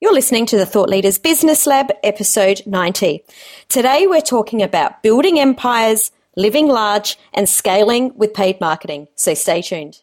You're listening to the Thought Leaders Business Lab, episode 90. Today we're talking about building empires, living large, and scaling with paid marketing. So stay tuned.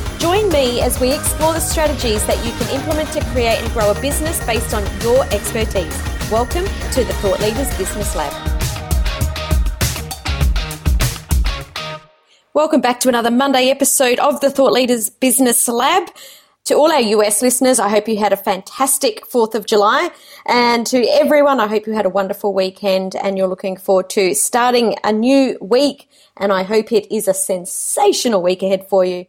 Join me as we explore the strategies that you can implement to create and grow a business based on your expertise. Welcome to the Thought Leaders Business Lab. Welcome back to another Monday episode of the Thought Leaders Business Lab. To all our US listeners, I hope you had a fantastic 4th of July. And to everyone, I hope you had a wonderful weekend and you're looking forward to starting a new week. And I hope it is a sensational week ahead for you.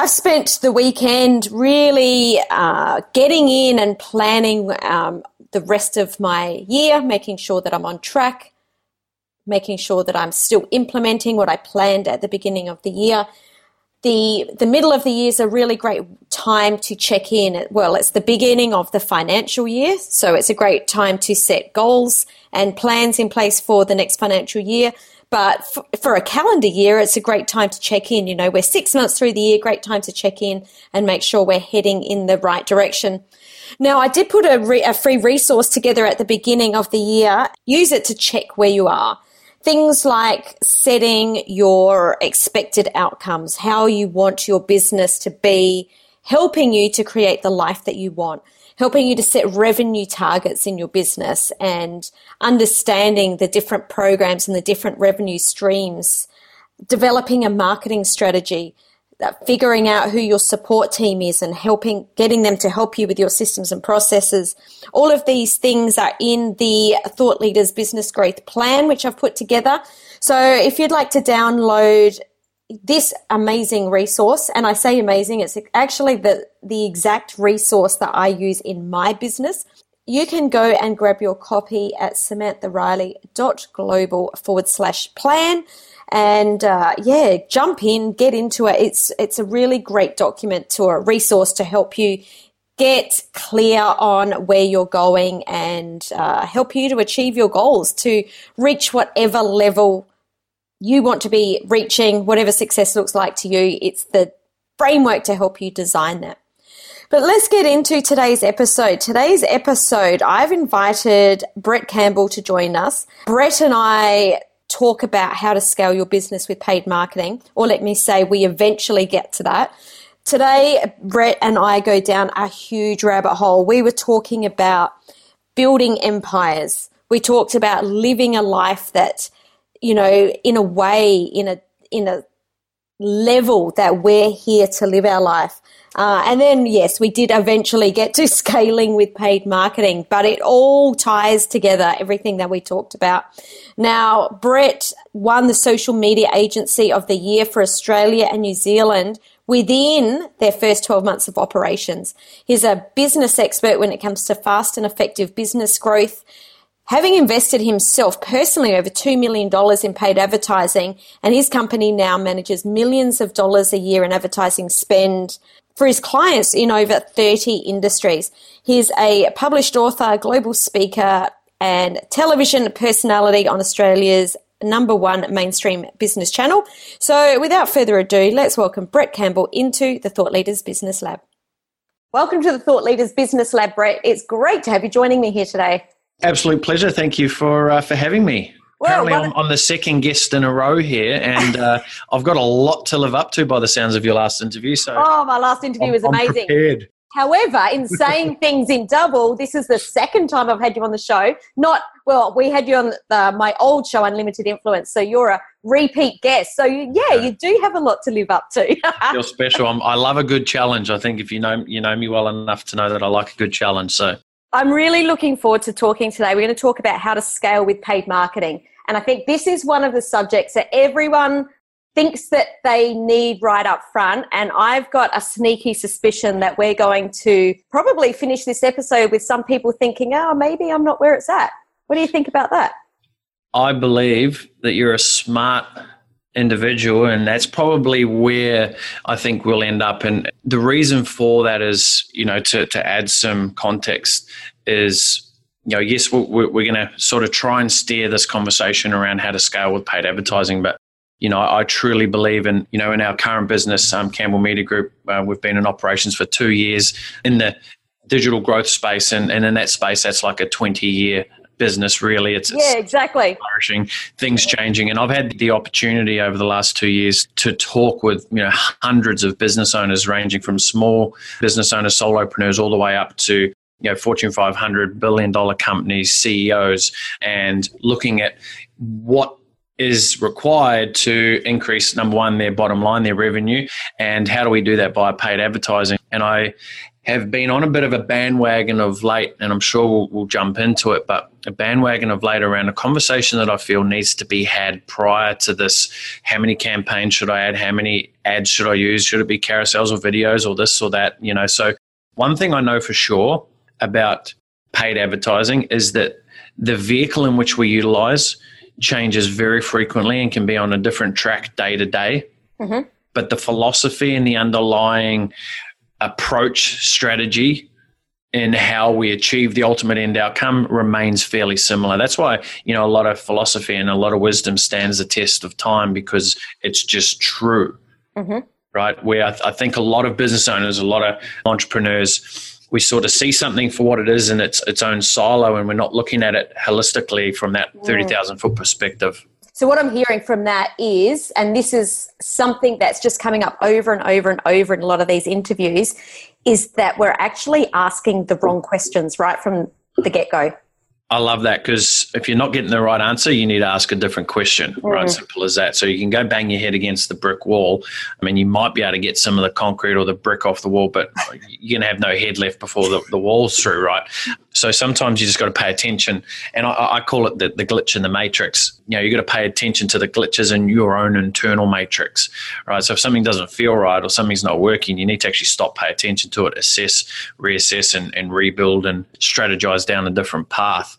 I've spent the weekend really uh, getting in and planning um, the rest of my year, making sure that I'm on track, making sure that I'm still implementing what I planned at the beginning of the year. The, the middle of the year is a really great time to check in. Well, it's the beginning of the financial year, so it's a great time to set goals and plans in place for the next financial year. But for, for, a calendar year, it's a great time to check in. You know, we're six months through the year, great time to check in and make sure we're heading in the right direction. Now, I did put a, re, a free resource together at the beginning of the year. Use it to check where you are. Things like setting your expected outcomes, how you want your business to be, helping you to create the life that you want helping you to set revenue targets in your business and understanding the different programs and the different revenue streams, developing a marketing strategy, figuring out who your support team is and helping getting them to help you with your systems and processes. All of these things are in the thought leaders business growth plan which i've put together. So if you'd like to download this amazing resource, and I say amazing, it's actually the, the exact resource that I use in my business. You can go and grab your copy at samanthariley.global forward slash plan. And uh, yeah, jump in, get into it. It's it's a really great document to a resource to help you get clear on where you're going and uh, help you to achieve your goals to reach whatever level you want to be reaching whatever success looks like to you. It's the framework to help you design that. But let's get into today's episode. Today's episode, I've invited Brett Campbell to join us. Brett and I talk about how to scale your business with paid marketing, or let me say, we eventually get to that. Today, Brett and I go down a huge rabbit hole. We were talking about building empires. We talked about living a life that you know, in a way, in a in a level that we're here to live our life. Uh, and then, yes, we did eventually get to scaling with paid marketing, but it all ties together, everything that we talked about. Now, Brett won the Social Media Agency of the Year for Australia and New Zealand within their first 12 months of operations. He's a business expert when it comes to fast and effective business growth. Having invested himself personally over $2 million in paid advertising, and his company now manages millions of dollars a year in advertising spend for his clients in over 30 industries. He's a published author, global speaker, and television personality on Australia's number one mainstream business channel. So, without further ado, let's welcome Brett Campbell into the Thought Leaders Business Lab. Welcome to the Thought Leaders Business Lab, Brett. It's great to have you joining me here today. Absolute pleasure. Thank you for uh, for having me. Well, Apparently, I'm, I'm, the second guest in a row here, and uh, I've got a lot to live up to by the sounds of your last interview. So, oh, my last interview I'm, was amazing. Prepared. However, in saying things in double, this is the second time I've had you on the show. Not well, we had you on the, my old show, Unlimited Influence. So you're a repeat guest. So you, yeah, you do have a lot to live up to. you're special. I'm, i love a good challenge. I think if you know you know me well enough to know that I like a good challenge. So I'm really looking forward to talking today. We're going to talk about how to scale with paid marketing. And I think this is one of the subjects that everyone thinks that they need right up front. And I've got a sneaky suspicion that we're going to probably finish this episode with some people thinking, oh, maybe I'm not where it's at. What do you think about that? I believe that you're a smart individual and that's probably where i think we'll end up. And the reason for that is you know to, to add some context is you know yes we're, we're going to sort of try and steer this conversation around how to scale with paid advertising but you know i truly believe in you know in our current business um, campbell media group uh, we've been in operations for two years in the digital growth space and, and in that space that's like a 20 year business really. It's yeah exactly. flourishing things changing. And i've had the opportunity over the last two years to talk with you know hundreds of business owners ranging from small business owners solopreneurs all the way up to you know fortune 500 billion dollar companies ceos and looking at what is required to increase number one their bottom line their revenue and how do we do that? By paid advertising. And i have been on a bit of a bandwagon of late, and I'm sure we'll, we'll, jump into it, but a bandwagon of late around a conversation that I feel needs to be had prior to this. How many campaigns should I add? How many ads should I use? Should it be carousels or videos or this or that? You know, so one thing I know for sure about paid advertising is that the vehicle in which we utilize changes very frequently and can be on a different track day to day. Mm-hmm. But the philosophy and the underlying approach strategy and how we achieve the ultimate end outcome remains fairly similar. That's why, you know, a lot of philosophy and a lot of wisdom stands the test of time because it's just true. Mm-hmm. Right. Where I, th- I think a lot of business owners, a lot of entrepreneurs, we sort of see something for what it is in its its own silo and we're not looking at it holistically from that 30,000 foot perspective. So, what I'm hearing from that is, and this is something that's just coming up over and over and over in a lot of these interviews, is that we're actually asking the wrong questions right from the get go. I love that because if you're not getting the right answer, you need to ask a different question. Mm. Right, simple as that. So you can go bang your head against the brick wall. I mean, you might be able to get some of the concrete or the brick off the wall, but you're gonna have no head left before the, the wall's through, right? So sometimes you just got to pay attention, and I, I call it the, the glitch in the matrix. You know, you got to pay attention to the glitches in your own internal matrix, right? So if something doesn't feel right or something's not working, you need to actually stop, pay attention to it, assess, reassess, and, and rebuild and strategize down a different path.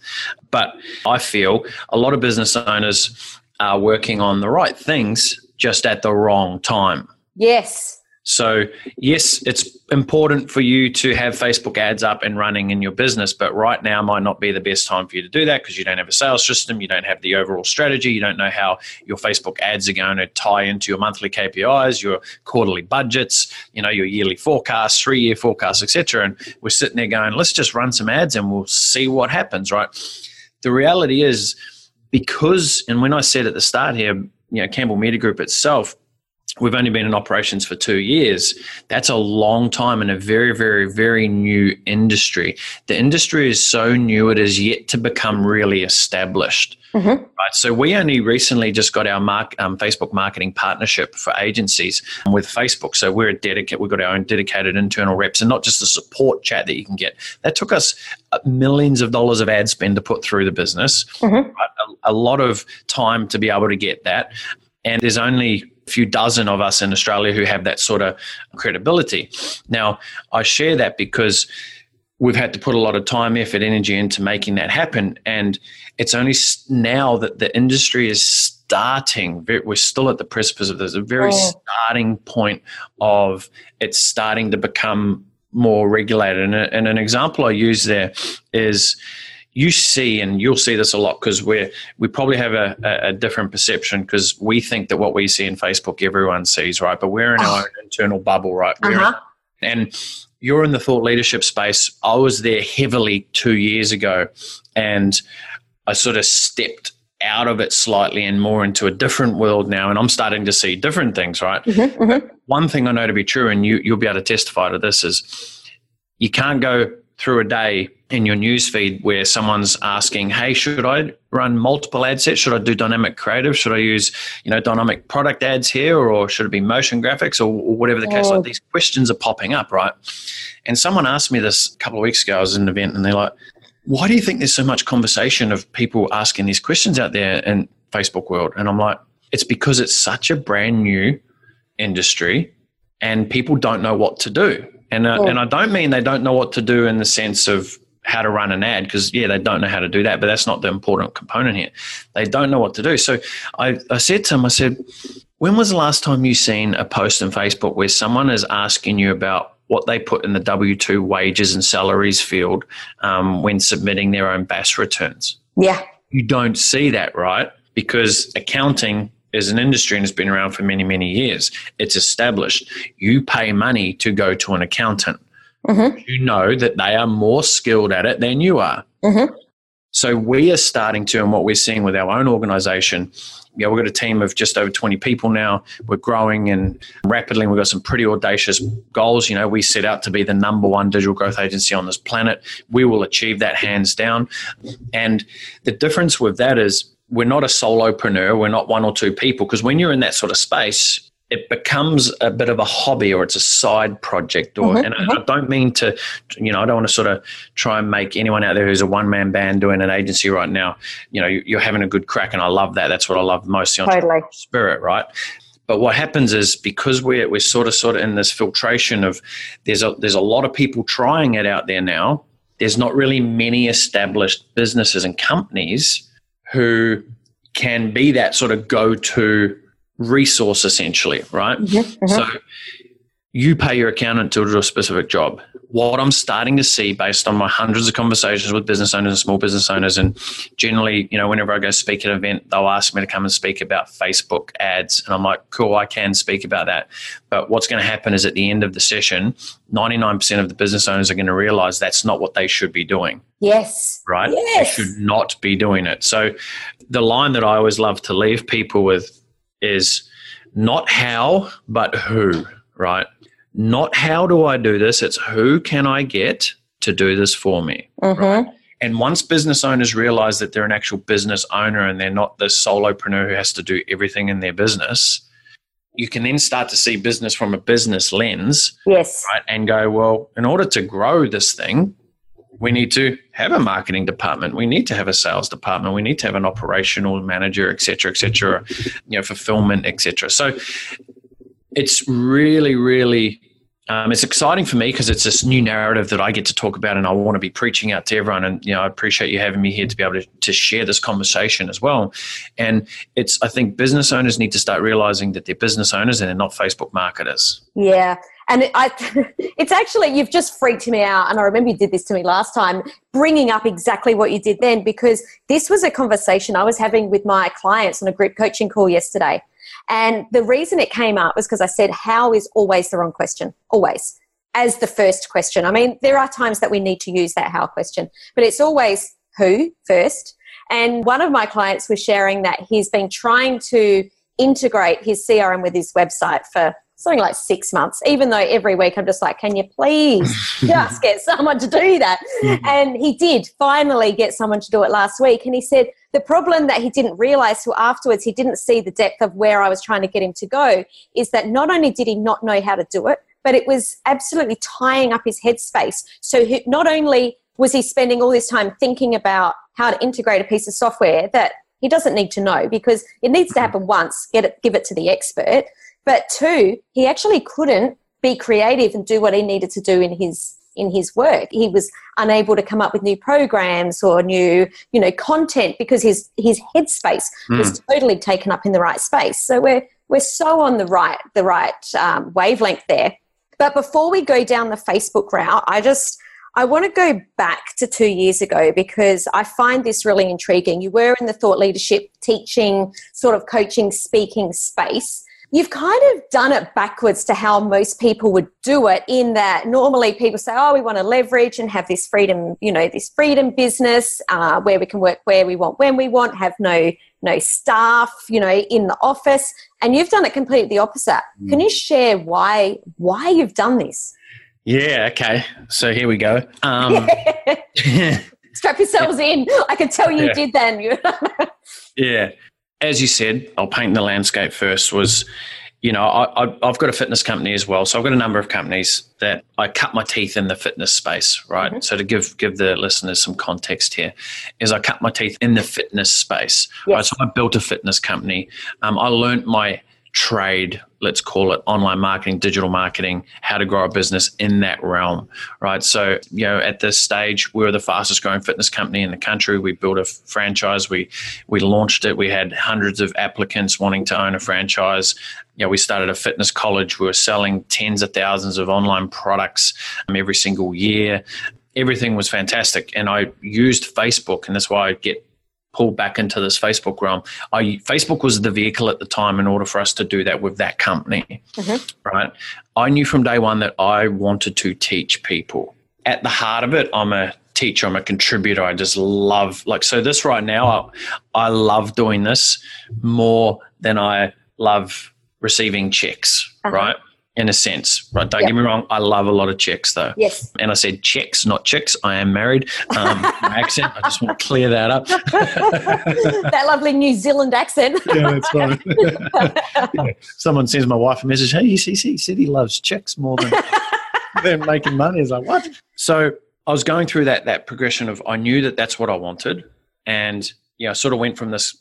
But I feel a lot of business owners are working on the right things just at the wrong time. Yes. So, yes, it's important for you to have Facebook ads up and running in your business, but right now might not be the best time for you to do that because you don't have a sales system, you don't have the overall strategy, you don't know how your Facebook ads are going to tie into your monthly KPIs, your quarterly budgets, you know, your yearly forecasts, three year forecasts, etc. And we're sitting there going, let's just run some ads and we'll see what happens, right? The reality is, because, and when I said at the start here, you know, Campbell Media Group itself, we've only been in operations for two years. That's a long time in a very, very, very new industry. The industry is so new, it is yet to become really established. Mm-hmm. Right. So we only recently just got our mark, um, Facebook marketing partnership for agencies with Facebook. So we're a dedicated, we've got our own dedicated internal reps and not just the support chat that you can get. That took us uh, millions of dollars of ad spend to put through the business. Mm-hmm. Right? A, a lot of time to be able to get that. And there's only a few dozen of us in Australia who have that sort of credibility. Now, I share that because we've had to put a lot of time, effort, energy into making that happen. And it's only now that the industry is starting, we're still at the precipice of this, a very oh. starting point of it's starting to become more regulated. And, and an example I use there is you see, and you'll see this a lot because we we probably have a, a, a different perception because we think that what we see in Facebook everyone sees, right? But we're in our own internal bubble, right? Uh-huh. In, and you're in the thought leadership space. I was there heavily two years ago, and I sort of stepped out of it slightly and more into a different world now, and I'm starting to see different things, right? Mm-hmm, mm-hmm. One thing I know to be true, and you you'll be able to testify to this is you can't go through a day in your newsfeed where someone's asking, "Hey, should I run multiple ad sets? Should I do dynamic creative? Should I use you know dynamic product ads here, or should it be motion graphics, or, or whatever the case?" Like these questions are popping up, right? And someone asked me this a couple of weeks ago. I was at an event, and they're like, "Why do you think there's so much conversation of people asking these questions out there in Facebook world?" And I'm like, "It's because it's such a brand new industry, and people don't know what to do." And, uh, and I don't mean they don't know what to do in the sense of how to run an ad because yeah they don't know how to do that but that's not the important component here. They don't know what to do. So I, I said to him i said when was the last time you seen a post on facebook where someone is asking you about what they put in the w2 wages and salaries field um, when submitting their own bas returns? Yeah. You don't see that right? Because accounting is an industry and it's been around for many many years. It's established. You pay money to go to an accountant mm-hmm. you know that they are more skilled at it than you are. Mm-hmm. So we are starting to, and what we're seeing with our own organization, yeah, we've got a team of just over 20 people now. We're growing and rapidly. We've got some pretty audacious goals. You know, we set out to be the number one digital growth agency on this planet. We will achieve that hands down. And the difference with that is we're not a solopreneur. We're not one or two people. Because when you're in that sort of space, it becomes a bit of a hobby or it's a side project or mm-hmm, and mm-hmm. I, I, don't mean to you know i don't want to sort of try and make anyone out there who's a one-man band doing an agency right now you know you're having a good crack and i love that that's what i love most the totally. spirit right but what happens is because we're, we're sort of sort of in this filtration of there's a there's a lot of people trying it out there now there's not really many established businesses and companies who can be that sort of go-to resource essentially, right? Mm-hmm. So you pay your accountant to do a specific job. What I'm starting to see based on my hundreds of conversations with business owners and small business owners, and generally, you know, whenever I go speak at an event, they'll ask me to come and speak about Facebook ads. And I'm like, cool, I can speak about that. But what's going to happen is at the end of the session, 99% of the business owners are going to realize that's not what they should be doing. Yes. Right? Yes. They should not be doing it. So the line that I always love to leave people with is not how, but who, right? Not how do I do this, it's who can I get to do this for me. Mm-hmm. Right? And once business owners realize that they're an actual business owner and they're not the solopreneur who has to do everything in their business, you can then start to see business from a business lens. Yes. Right. And go, well, in order to grow this thing, we need to have a marketing department we need to have a sales department we need to have an operational manager et cetera et cetera you know fulfillment et cetera so it's really really um, it's exciting for me because it's this new narrative that I get to talk about and I want to be preaching out to everyone. And, you know, I appreciate you having me here to be able to, to share this conversation as well. And it's, I think business owners need to start realizing that they're business owners and they're not Facebook marketers. Yeah. And I, it's actually, you've just freaked me out. And I remember you did this to me last time, bringing up exactly what you did then, because this was a conversation I was having with my clients on a group coaching call yesterday. And the reason it came up was because I said, How is always the wrong question? Always. As the first question. I mean, there are times that we need to use that how question, but it's always who first. And one of my clients was sharing that he's been trying to integrate his CRM with his website for something like six months, even though every week I'm just like, can you please just get someone to do that? Mm-hmm. and he did finally get someone to do it last week. And he said the problem that he didn't realize till afterwards, he didn't see the depth of where I was trying to get him to go, is that not only did he not know how to do it, but it was absolutely tying up his headspace. So he, not only was he spending all this time thinking about how to integrate a piece of software that he doesn't need to know because it needs to happen once, get it, give it to the expert. But two, he actually couldn't be creative and do what he needed to do in his in his work. He was unable to come up with new programs or new, you know, content because his his headspace mm. was totally taken up in the right space. So we're we're so on the right the right um, wavelength there. But before we go down the Facebook route, I just I want to go back to two years ago because I find this really intriguing. You were in the thought leadership, teaching, sort of coaching, speaking space you've kind of done it backwards to how most people would do it in that normally people say oh we want to leverage and have this freedom you know this freedom business uh, where we can work where we want when we want have no no staff you know in the office and you've done it completely the opposite mm. can you share why why you've done this Yeah, okay. So here we go. Um, Strap yourselves in. I can tell you Yeah. did then. yeah. As you said, I'll paint the landscape first. Was, you know, I, I've got a fitness company as well. So I've got a number of companies that I cut my teeth in the fitness space, right? So to give give the listeners some context here, is I cut my teeth in the fitness space. Right. So I built a fitness company. Um, I learned my trade, let's call it online marketing, digital marketing, how to grow a business in that realm, right? So, you know, at this stage, we were the fastest growing fitness company in the country. We built a franchise. We we launched it. We had hundreds of applicants wanting to own a franchise. You know, we started a fitness college. We were selling tens of thousands of online products um, every single year. Everything was fantastic, and I used Facebook, and that's why I get pulled back into this Facebook realm. I Facebook was the vehicle at the time in order for us to do that with that company. Mhm. Right. I knew from day one that I wanted to teach people. At the heart of it, I'm a teacher, I'm a contributor. I just love like so this right now I, I love doing this more than I love receiving checks, Uh-huh. right? In a sense, right? Don't Yep. get me wrong. I love a lot of checks, though yes. and I said chicks, not chicks. I am married. Um, my accent. I just want to clear that up. that lovely New Zealand accent. yeah, that's right. Yeah. Someone sends my wife a message. Hey, he says he said he loves chicks more than than making money. Is like what? So I was going through that that progression of I knew that that's what I wanted, and yeah, I sort of went from this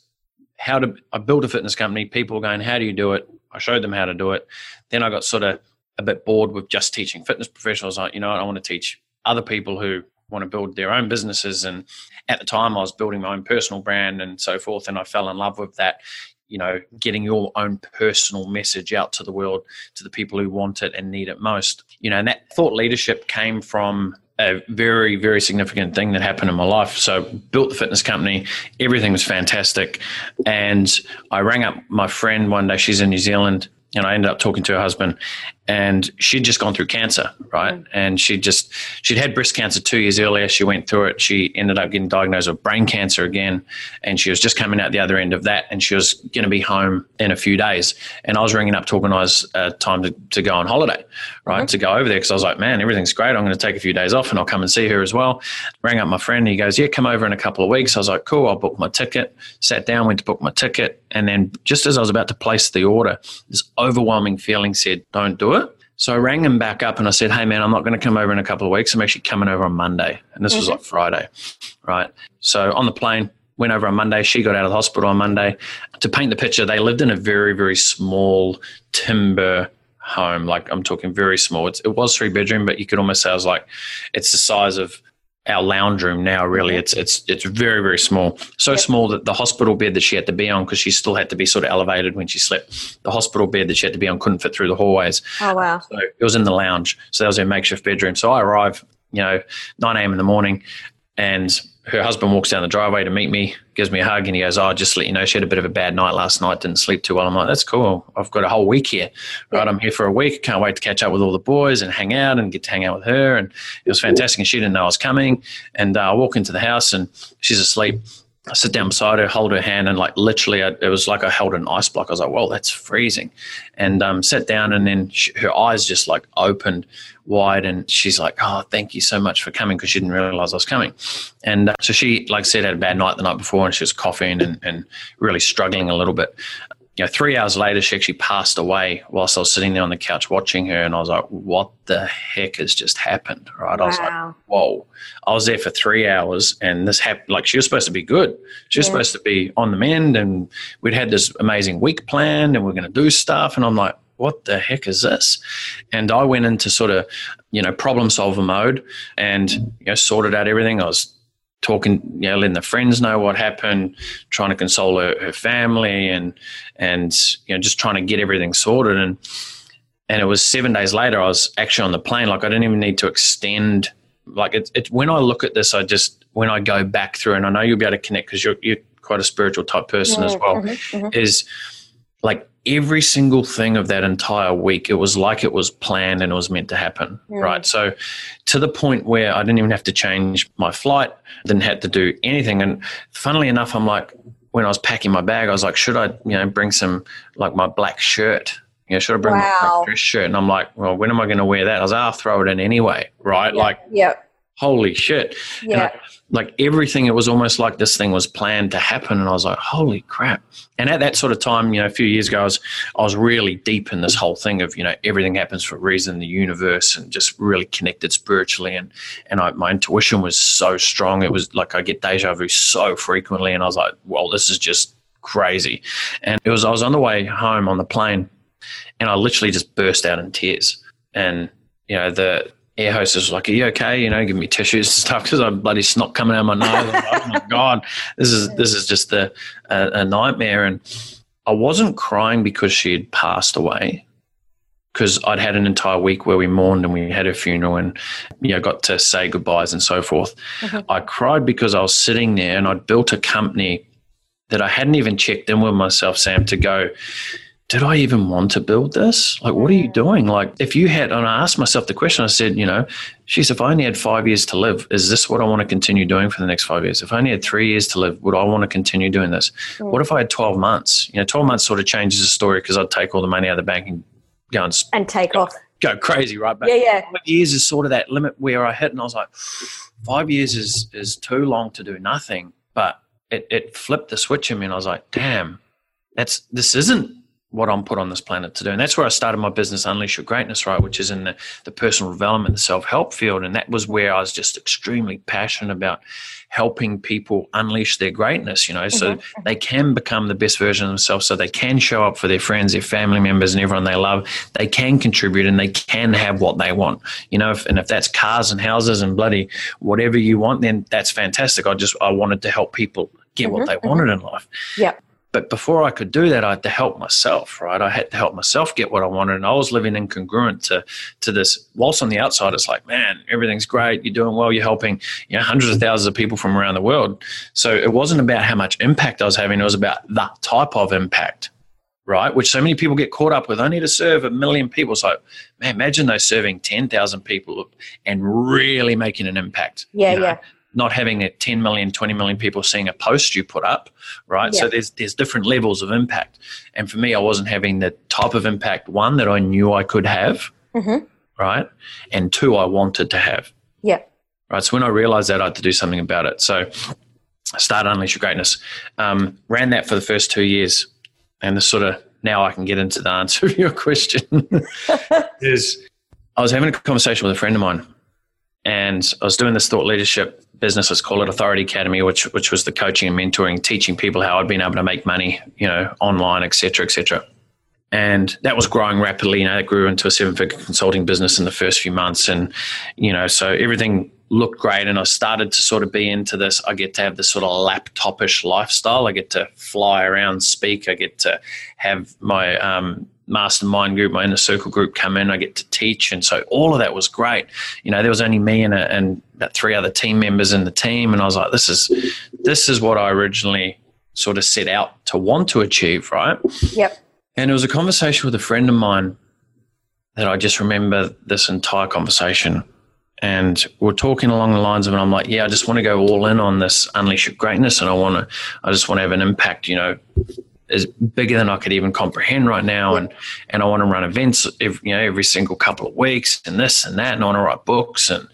how to I built a fitness company. People were going, how do you do it? I showed them how to do it. Then I got sort of a bit bored with just teaching fitness professionals. Like, you know. I want to teach other people who want to build their own businesses. And at the time, I was building my own personal brand and so forth. And I fell in love with that. You know, getting your own personal message out to the world, to the people who want it and need it most. You know, and that thought leadership came from a very, very significant thing that happened in my life. So, built the fitness company, everything was fantastic. And I rang up my friend one day, she's in New Zealand, and I ended up talking to her husband. And she'd just gone through cancer, right? Mm. And she just, she'd had breast cancer two years earlier. She went through it. She ended up getting diagnosed with brain cancer again. And she was just coming out the other end of that. And she was going to be home in a few days. And I was ringing up to organize a time to, to go on holiday, right? Mm-hmm. To go over there. Cause I was like, man, everything's great. I'm going to take a few days off and I'll come and see her as well. Rang up my friend. He goes, yeah, come over in a couple of weeks. I was like, cool. I'll book my ticket. Sat down, went to book my ticket. And then just as I was about to place the order, this overwhelming feeling said, don't do it. So I rang him back up and I said, hey, man, I'm not going to come over in a couple of weeks. I'm actually coming over on Monday. And this was mm-hmm. like Friday, right? So on the plane, went over on Monday. She got out of the hospital on Monday. To paint the picture, they lived in a very, very small timber home. Like I'm talking very small. It's, it was three bedroom, but you could almost say it was like it's the size of our lounge room now. Really, it's it's it's very very small. So Yep. small that the hospital bed that she had to be on because she still had to be sort of elevated when she slept. The hospital bed that she had to be on couldn't fit through the hallways. Oh wow. So it was in the lounge. So that was her makeshift bedroom. So I arrive, you know, 9 a.m. in the morning, and her husband walks down the driveway to meet me, gives me a hug, and he goes, "Oh, just let you know, she had a bit of a bad night last night. Didn't sleep too well." I'm like, "That's cool. I've got a whole week here. Right? I'm here for a week. Can't wait to catch up with all the boys and hang out and get to hang out with her." And it was fantastic. And she didn't know I was coming. And uh, I walk into the house, and she's asleep. I sit down beside her, hold her hand, and like literally, I, it was like I held an ice block. I was like, "Whoa, that's freezing," and um, sat down, and then sh her eyes just like opened wide, and she's like, "Oh, thank you so much for coming," because she didn't realize I was coming, and uh, so she, like I said, had a bad night the night before, and she was coughing and, and really struggling a little bit. You know, three hours later, she actually passed away whilst I was sitting there on the couch watching her, and I was like, "What the heck has just happened?" Right? I was like, whoa. I was there for three hours and this happened. Like she was supposed to be good. She was Yeah. supposed to be on the mend and we'd had this amazing week planned and we are going to do stuff. And I'm like, what the heck is this? And I went into sort of, you know, problem solver mode and, you know, sorted out everything. I was talking, you know, letting the friends know what happened, trying to console her, her family and, and, you know, just trying to get everything sorted. And, and it was seven days later, I was actually on the plane. Like I didn't even need to extend. Like it's it, when I look at this, I just when I go back through, and I know you'll be able to connect because you're you're quite a spiritual type person as well. Mhm, mhm. Is like every single thing of that entire week, it was like it was planned and it was meant to happen, Mm. right? So to the point where I didn't even have to change my flight, didn't have to do anything. And funnily enough, I'm like, when I was packing my bag, I was like, should I, you know, bring some like my black shirt, You know, should I bring Wow. my dress shirt? And I'm like, well, when am I going to wear that? I was like, I'll throw it in anyway, right? Like, Yep. holy shit. Yeah. Like everything, it was almost like this thing was planned to happen. And I was like, holy crap. And at that sort of time, you know, a few years ago, I was, I was really deep in this whole thing of, you know, everything happens for a reason, the universe, and just really connected spiritually. And, and I, my intuition was so strong. It was like I get deja vu so frequently. And I was like, well, this is just crazy. And it was, I was on the way home on the plane and I literally just burst out in tears. And, you know, the, air hostess was like, "Are you okay?" You know, give me tissues and stuff because I'm bloody snot coming out of my nose. Like, oh my god, this is this is just a, a a nightmare. And I wasn't crying because she had passed away, because I'd had an entire week where we mourned and we had her funeral and you know got to say goodbyes and so forth. Mhm. I cried because I was sitting there and I'd built a company that I hadn't even checked in with myself, Sam, to go did I even want to build this? Like, what are you doing? Like, if you had, and I asked myself the question, I said, you know, geez, if I only had five years to live, is this what I want to continue doing for the next five years? If I only had three years to live, would I want to continue doing this? Mm. What if I had 12 months? You know, 12 months sort of changes the story because I'd take all the money out of the bank and go and And take off. go crazy, right? But Yeah, yeah. five years is sort of that limit where I hit, and I was like, five years is is too long to do nothing. But it, it flipped the switch in me, and I was like, damn, that's this isn't what I'm put on this planet to do. And that's where I started my business, Unleash Your Greatness, right, which is in the, the personal development, the self help field. And that was where I was just extremely passionate about helping people unleash their greatness, you know, so Mhm. they can become the best version of themselves, so they can show up for their friends, their family members, and everyone they love. They can contribute and they can have what they want, you know. If, and if that's cars and houses and bloody whatever you want, then that's fantastic. I just I wanted to help people get what Mhm, they mhm. wanted in life. Yep. But before I could do that, I had to help myself, right? I had to help myself get what I wanted, and I was living incongruent to to this. Whilst on the outside, it's like, man, everything's great, you're doing well, you're helping, you know, hundreds of thousands of people from around the world. So it wasn't about how much impact I was having; it was about that type of impact, right? Which so many people get caught up with. I need to serve a million people. So, man, imagine those serving ten thousand people and really making an impact. Yeah, you know? yeah. Not having a 10 million 20 million people seeing a post you put up right? So there's there's different levels of impact. And for me i wasn't having the type of impact one that i knew i could have Mhm. right? And two i wanted to have. Yeah. right? So when i realized that i had to do something about it. So i started unleash your greatness. Um, ran that for the first two years. And the sort of now i can get into the answer of your question. Is I was having a conversation with a friend of mine, and I was doing this thought leadership business. Call it Authority Academy, which which was the coaching and mentoring, teaching people how I'd been able to make money, you know, online, et cetera, et cetera. And that was growing rapidly. You know, it grew into a seven figure consulting business in the first few months, and you know, so everything looked great. And I started to sort of be into this. I get to have this sort of laptopish lifestyle. I get to fly around, speak. I get to have my um, mastermind group, my inner circle group come in. I get to teach, and so all of that was great. You know, there was only me and, a, and about three other team members in the team, and I was like, this is this is what I originally sort of set out to want to achieve, right? Yep. And it was a conversation with a friend of mine that I just remember this entire conversation. And we're talking along the lines of, and I'm like, yeah, I just want to go all in on this unleash your greatness, and I want to, I just want to have an impact, you know, is bigger than I could even comprehend right now, and and I want to run events, every, you know, every single couple of weeks, and this and that, and I want to write books and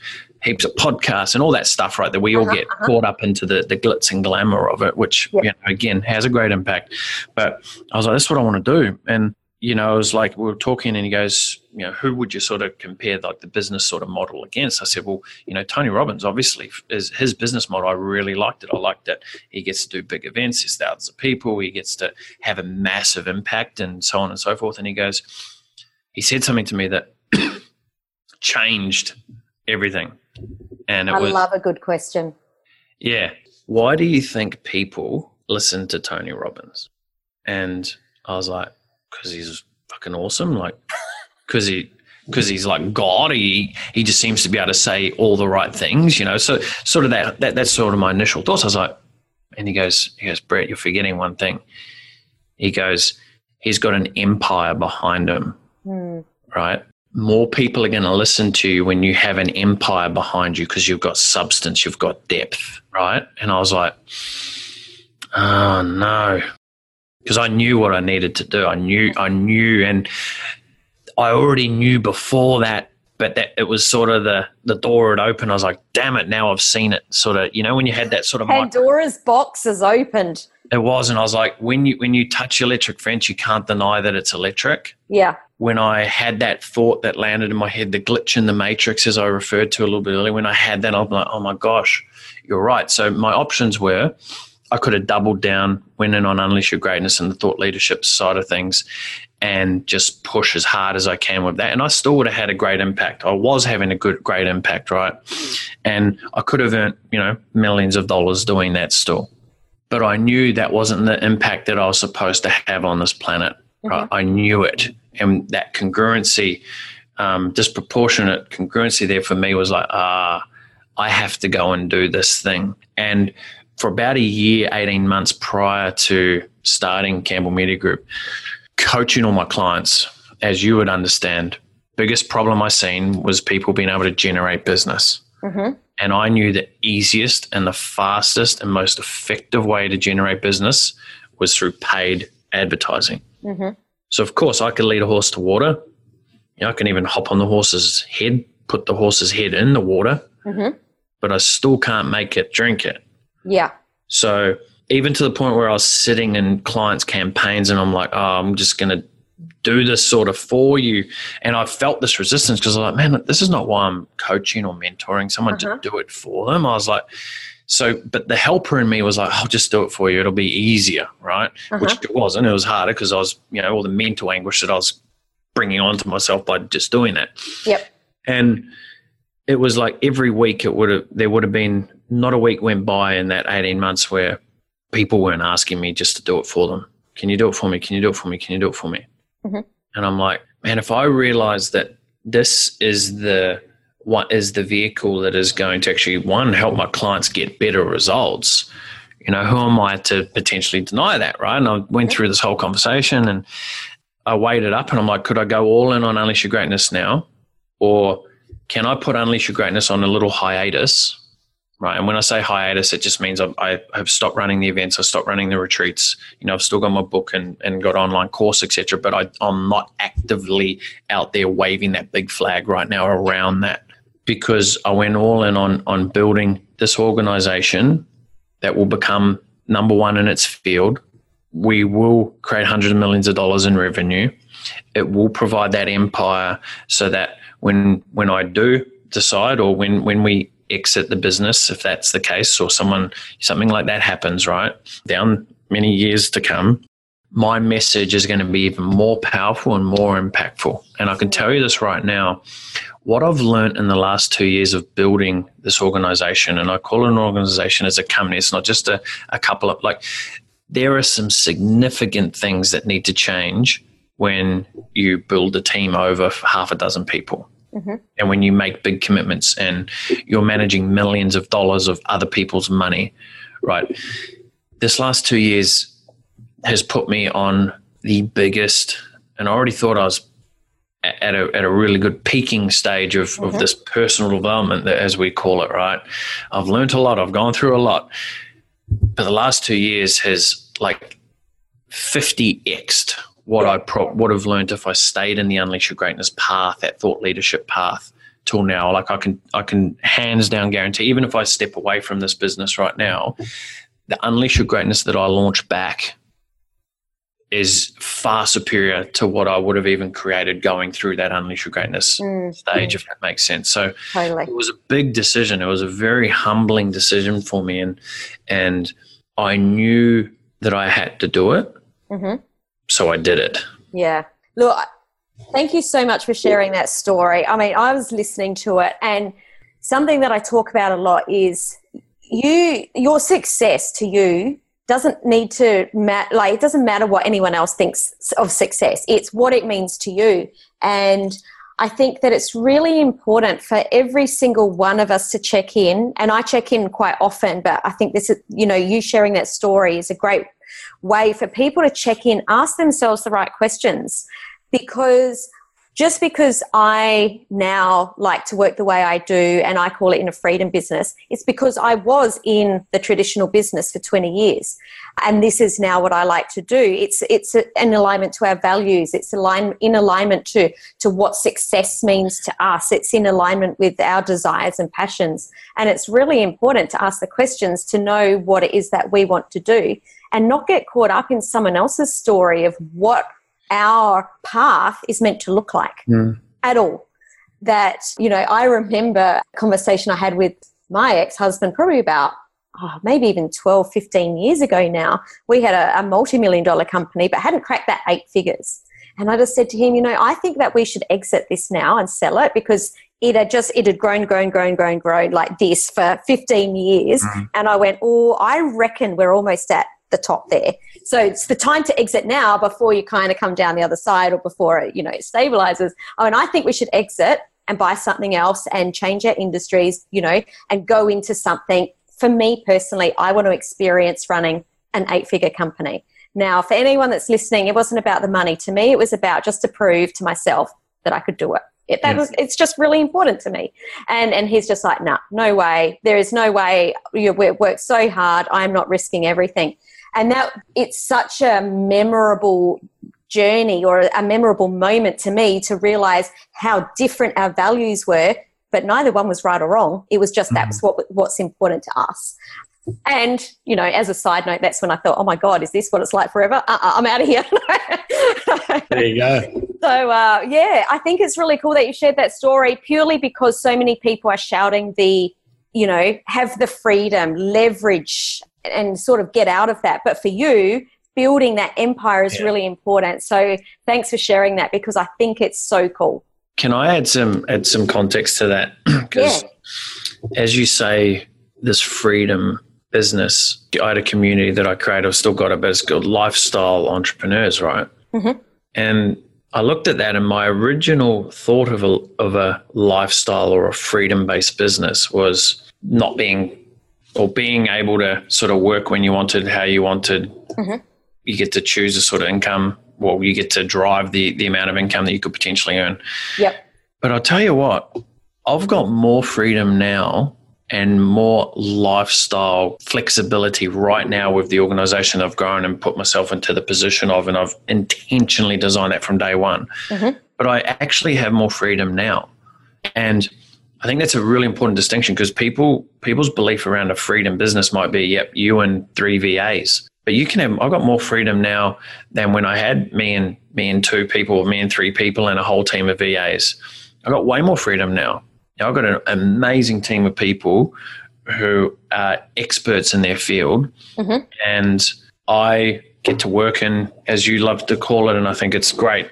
heaps of podcasts and all that stuff, right? That we all Uh-huh, get uh-huh. caught up into the the glitz and glamour of it, which Yeah. you know, again has a great impact. But I was like, that's what I want to do, and you know, I was like, we were talking, and he goes, you know, who would you sort of compare like the business sort of model against? I said, well, you know, Tony Robbins obviously is his business model. I really liked it. I liked that he gets to do big events, there's thousands of people, he gets to have a massive impact, and so on and so forth. And he goes, he said something to me that changed everything, and it I was love a good question. yeah. Why do you think people listen to Tony Robbins? And I was like, because he's fucking awesome. Like, because he, because he's like God. He he just seems to be able to say all the right things, you know. So sort of that, that that's sort of my initial thoughts. I was like, and he goes, he goes, Brett, you're forgetting one thing. He goes, he's got an empire behind him Hmm. right? More people are going to listen to you when you have an empire behind you because you've got substance, you've got depth, right? And I was like, oh no. Because I knew what I needed to do. I knew, I knew, and I already knew before that. But that it was sort of the the door had opened. I was like, "Damn it! Now I've seen it." Sort of, you know, when you had that sort of Pandora's box has opened. It was, and I was like, when you when you touch electric fence, you can't deny that it's electric. Yeah. When I had that thought that landed in my head, the glitch in the matrix, as I referred to a little bit earlier, when I had that, I'm like, oh my gosh, you're right. So my options were I could have doubled down, went in on Unleash Your Greatness and the thought leadership side of things, and just push as hard as I can with that. And I still would have had a great impact. I was having a good, great impact, right? And I could have earned, you know, millions of dollars doing that still. But I knew that wasn't the impact that I was supposed to have on this planet. Mm-hmm. Right? I knew it. And that congruency, um, disproportionate congruency there for me was like, ah, I have to go and do this thing. And for about a year, 18 months prior to starting Campbell Media Group, coaching all my clients, as you would understand, biggest problem I seen was people being able to generate business. Mm-hmm. And I knew the easiest and the fastest and most effective way to generate business was through paid advertising. Mm-hmm. So, of course, I could lead a horse to water. You know, I can even hop on the horse's head, put the horse's head in the water, mm-hmm. but I still can't make it drink it. Yeah. So even to the point where I was sitting in clients' campaigns and I'm like, oh, I'm just going to do this sort of for you. And I felt this resistance because I'm like, man, this is not why I'm coaching or mentoring someone uh-huh. to do it for them. I was like, so, but the helper in me was like, I'll just do it for you. It'll be easier, right? Uh-huh. Which it wasn't. It was harder because I was, you know, all the mental anguish that I was bringing onto myself by just doing that. Yep. And it was like every week it would have, there would have been not a week went by in that 18 months where people weren't asking me just to do it for them. Can you do it for me? Can you do it for me? Can you do it for me? Mm-hmm. And I'm like, man, if I realize that this is the what is the vehicle that is going to actually one help my clients get better results, you know, who am I to potentially deny that, right? And I went through this whole conversation and I weighed it up and I'm like, could I go all in on Unleash Your Greatness now? Or can I put Unleash Your Greatness on a little hiatus right? And when I say hiatus, it just means I've, I have stopped running the events, I stopped running the retreats. You know, I've still got my book and, and got online course, etc. But I, I'm not actively out there waving that big flag right now around that because I went all in on on building this organization that will become number one in its field. We will create hundreds of millions of dollars in revenue. It will provide that empire so that when when I do decide or when when we exit the business if that's the case or someone something like that happens right? Down many years to come my message is going to be even more powerful and more impactful. And i can tell you this right now what i've learned in the last two years of building this organization and i call it an organization as a company it's not just a, a couple of like there are some significant things that need to change when you build a team over half a dozen people Mm-hmm. And when you make big commitments and you're managing millions of dollars of other people's money, right? This last two years has put me on the biggest, and I already thought I was at a, at a really good peaking stage of, mm-hmm. of this personal development, that, as we call it, right? I've learned a lot, I've gone through a lot. But the last two years has like 50xed what I pro- would have learned if I stayed in the Unleash Your Greatness path, that thought leadership path till now. Like I can, I can hands down guarantee, even if I step away from this business right now, the Unleash Your Greatness that I launch back is far superior to what I would have even created going through that Unleash Your Greatness mm. stage, if that makes sense. So totally. it was a big decision. It was a very humbling decision for me, and and I knew that I had to do it. Mm-hmm so I did it. Yeah. Look, thank you so much for sharing that story. I mean, I was listening to it, and something that I talk about a lot is you, your success to you doesn't need to matter. Like, it doesn't matter what anyone else thinks of success. It's what it means to you. And I think that it's really important for every single one of us to check in. And I check in quite often, but I think this is, you know, you sharing that story is a great way for people to check in, ask themselves the right questions because just because I now like to work the way I do and I call it in a freedom business, it's because I was in the traditional business for 20 years. And this is now what I like to do. It's, it's an alignment to our values. It's align, in alignment to, to what success means to us. It's in alignment with our desires and passions. And it's really important to ask the questions to know what it is that we want to do and not get caught up in someone else's story of what our path is meant to look like mm. at all. That, you know, I remember a conversation I had with my ex husband probably about oh, maybe even 12, 15 years ago now. We had a, a multi million dollar company, but hadn't cracked that eight figures. And I just said to him, you know, I think that we should exit this now and sell it because it had just it had grown, grown, grown, grown, grown like this for 15 years. Mm. And I went, oh, I reckon we're almost at the top there. So it's the time to exit now before you kind of come down the other side or before it, you know, it stabilizes. Oh, and I think we should exit and buy something else and change our industries, you know, and go into something. For me personally, I want to experience running an eight figure company. Now, for anyone that's listening, it wasn't about the money. To me, it was about just to prove to myself that I could do it. It, that mm. was, it's just really important to me. And and he's just like, no, nah, no way. There is no way. You worked so hard. I'm not risking everything and that it's such a memorable journey or a memorable moment to me to realize how different our values were but neither one was right or wrong. It was just mm-hmm. that's what what's important to us. And you know as a side note that's when i thought oh my god is this what it's like forever? Uh-uh, i'm out of here. There you go. So uh, yeah i think it's really cool that you shared that story purely because so many people are shouting the you know have the freedom leverage and sort of get out of that. But for you, building that empire is yeah. really important. So thanks for sharing that because I think it's so cool. Can I add some add some context to that? Because yeah. as you say, this freedom business, I had a community that I created. I've still got it, but it's called lifestyle entrepreneurs, right? Mm-hmm. And I looked at that, and my original thought of a of a lifestyle or a freedom based business was not being or being able to sort of work when you wanted, how you wanted. Mm-hmm. You get to choose a sort of income. Well, you get to drive the the amount of income that you could potentially earn. Yep. But I'll tell you what, I've got more freedom now and more lifestyle flexibility right now with the organization I've grown and put myself into the position of, and I've intentionally designed that from day one. Mm-hmm. But I actually have more freedom now. And I think that's a really important distinction because people people's belief around a freedom business might be, yep, you and three VAs. But you can have I've got more freedom now than when I had me and me and two people, me and three people and a whole team of VAs. I've got way more freedom now. I've got an amazing team of people who are experts in their field. Mm-hmm. And I get to work in, as you love to call it, and I think it's great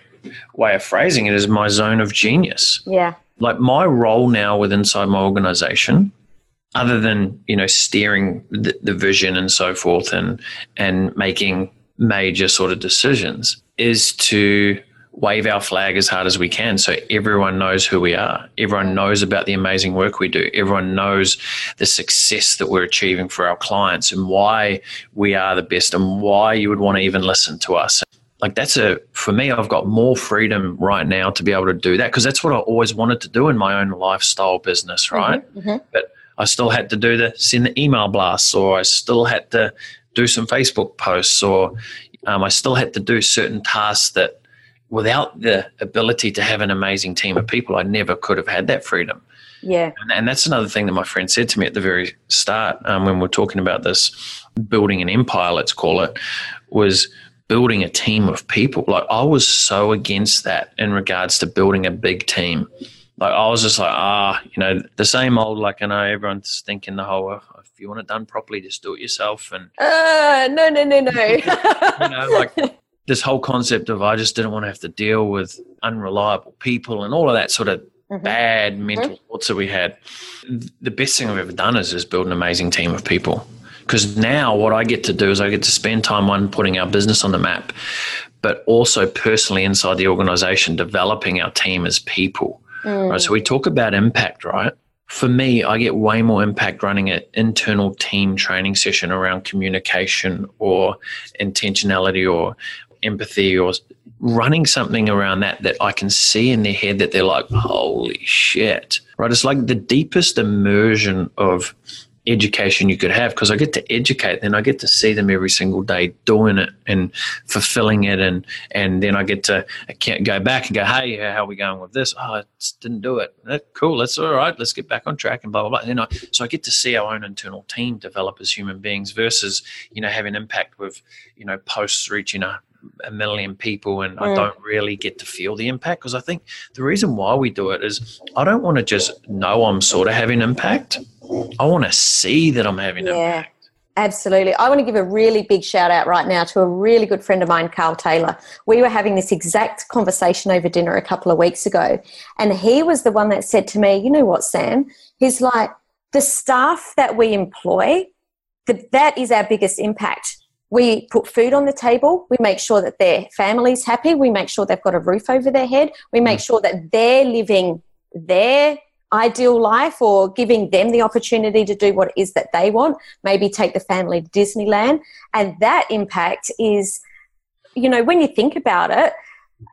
way of phrasing it, is my zone of genius. Yeah like my role now with inside my organization other than you know steering the, the, vision and so forth and and making major sort of decisions is to wave our flag as hard as we can so everyone knows who we are. Everyone knows about the amazing work we do. Everyone knows the success that we're achieving for our clients and why we are the best and why you would want to even listen to us like that's a for me i've got more freedom right now to be able to do that because that's what i always wanted to do in my own lifestyle business mm-hmm, right? mm-hmm, mm-hmm. but i still had to do the send the email blasts or i still had to do some facebook posts or um, i still had to do certain tasks that without the ability to have an amazing team of people i never could have had that freedom. Yeah. And, and that's another thing that my friend said to me at the very start um, when we we're talking about this building an empire let's call it was building a team of people. Like I was so against that in regards to building a big team. Like I was just like, ah, you know, the same old. Like I know everyone's thinking the whole. If you want it done properly, just do it yourself. And uh, no, no, no, no. you know, like this whole concept of I just didn't want to have to deal with unreliable people and all of that sort of mm-hmm. bad mental mm-hmm. thoughts that we had. The best thing I've ever done is is build an amazing team of people. Because now what I get to do is I get to spend time on putting our business on the map, but also personally inside the organization, developing our team as people. Mm. Right. So we talk about impact, right? For me, I get way more impact running an internal team training session around communication or intentionality or empathy or running something around that that I can see in their head that they're like, holy shit, right? It's like the deepest immersion of education you could have because I get to educate, then I get to see them every single day doing it and fulfilling it, and and then I get to I can't go back and go, hey, how are we going with this? Oh, I didn't do it. That, cool, that's all right. Let's get back on track and blah blah blah. And then I, so I get to see our own internal team develop as human beings versus you know having impact with you know posts reaching a a million people and mm. I don't really get to feel the impact because I think the reason why we do it is I don't want to just know I'm sort of having impact. I want to see that I'm having yeah. impact. Absolutely. I want to give a really big shout out right now to a really good friend of mine, Carl Taylor. We were having this exact conversation over dinner a couple of weeks ago, and he was the one that said to me, You know what, Sam? He's like, the staff that we employ, that, that is our biggest impact we put food on the table. We make sure that their family's happy. We make sure they've got a roof over their head. We make mm. sure that they're living their ideal life or giving them the opportunity to do what it is that they want. Maybe take the family to Disneyland. And that impact is, you know, when you think about it,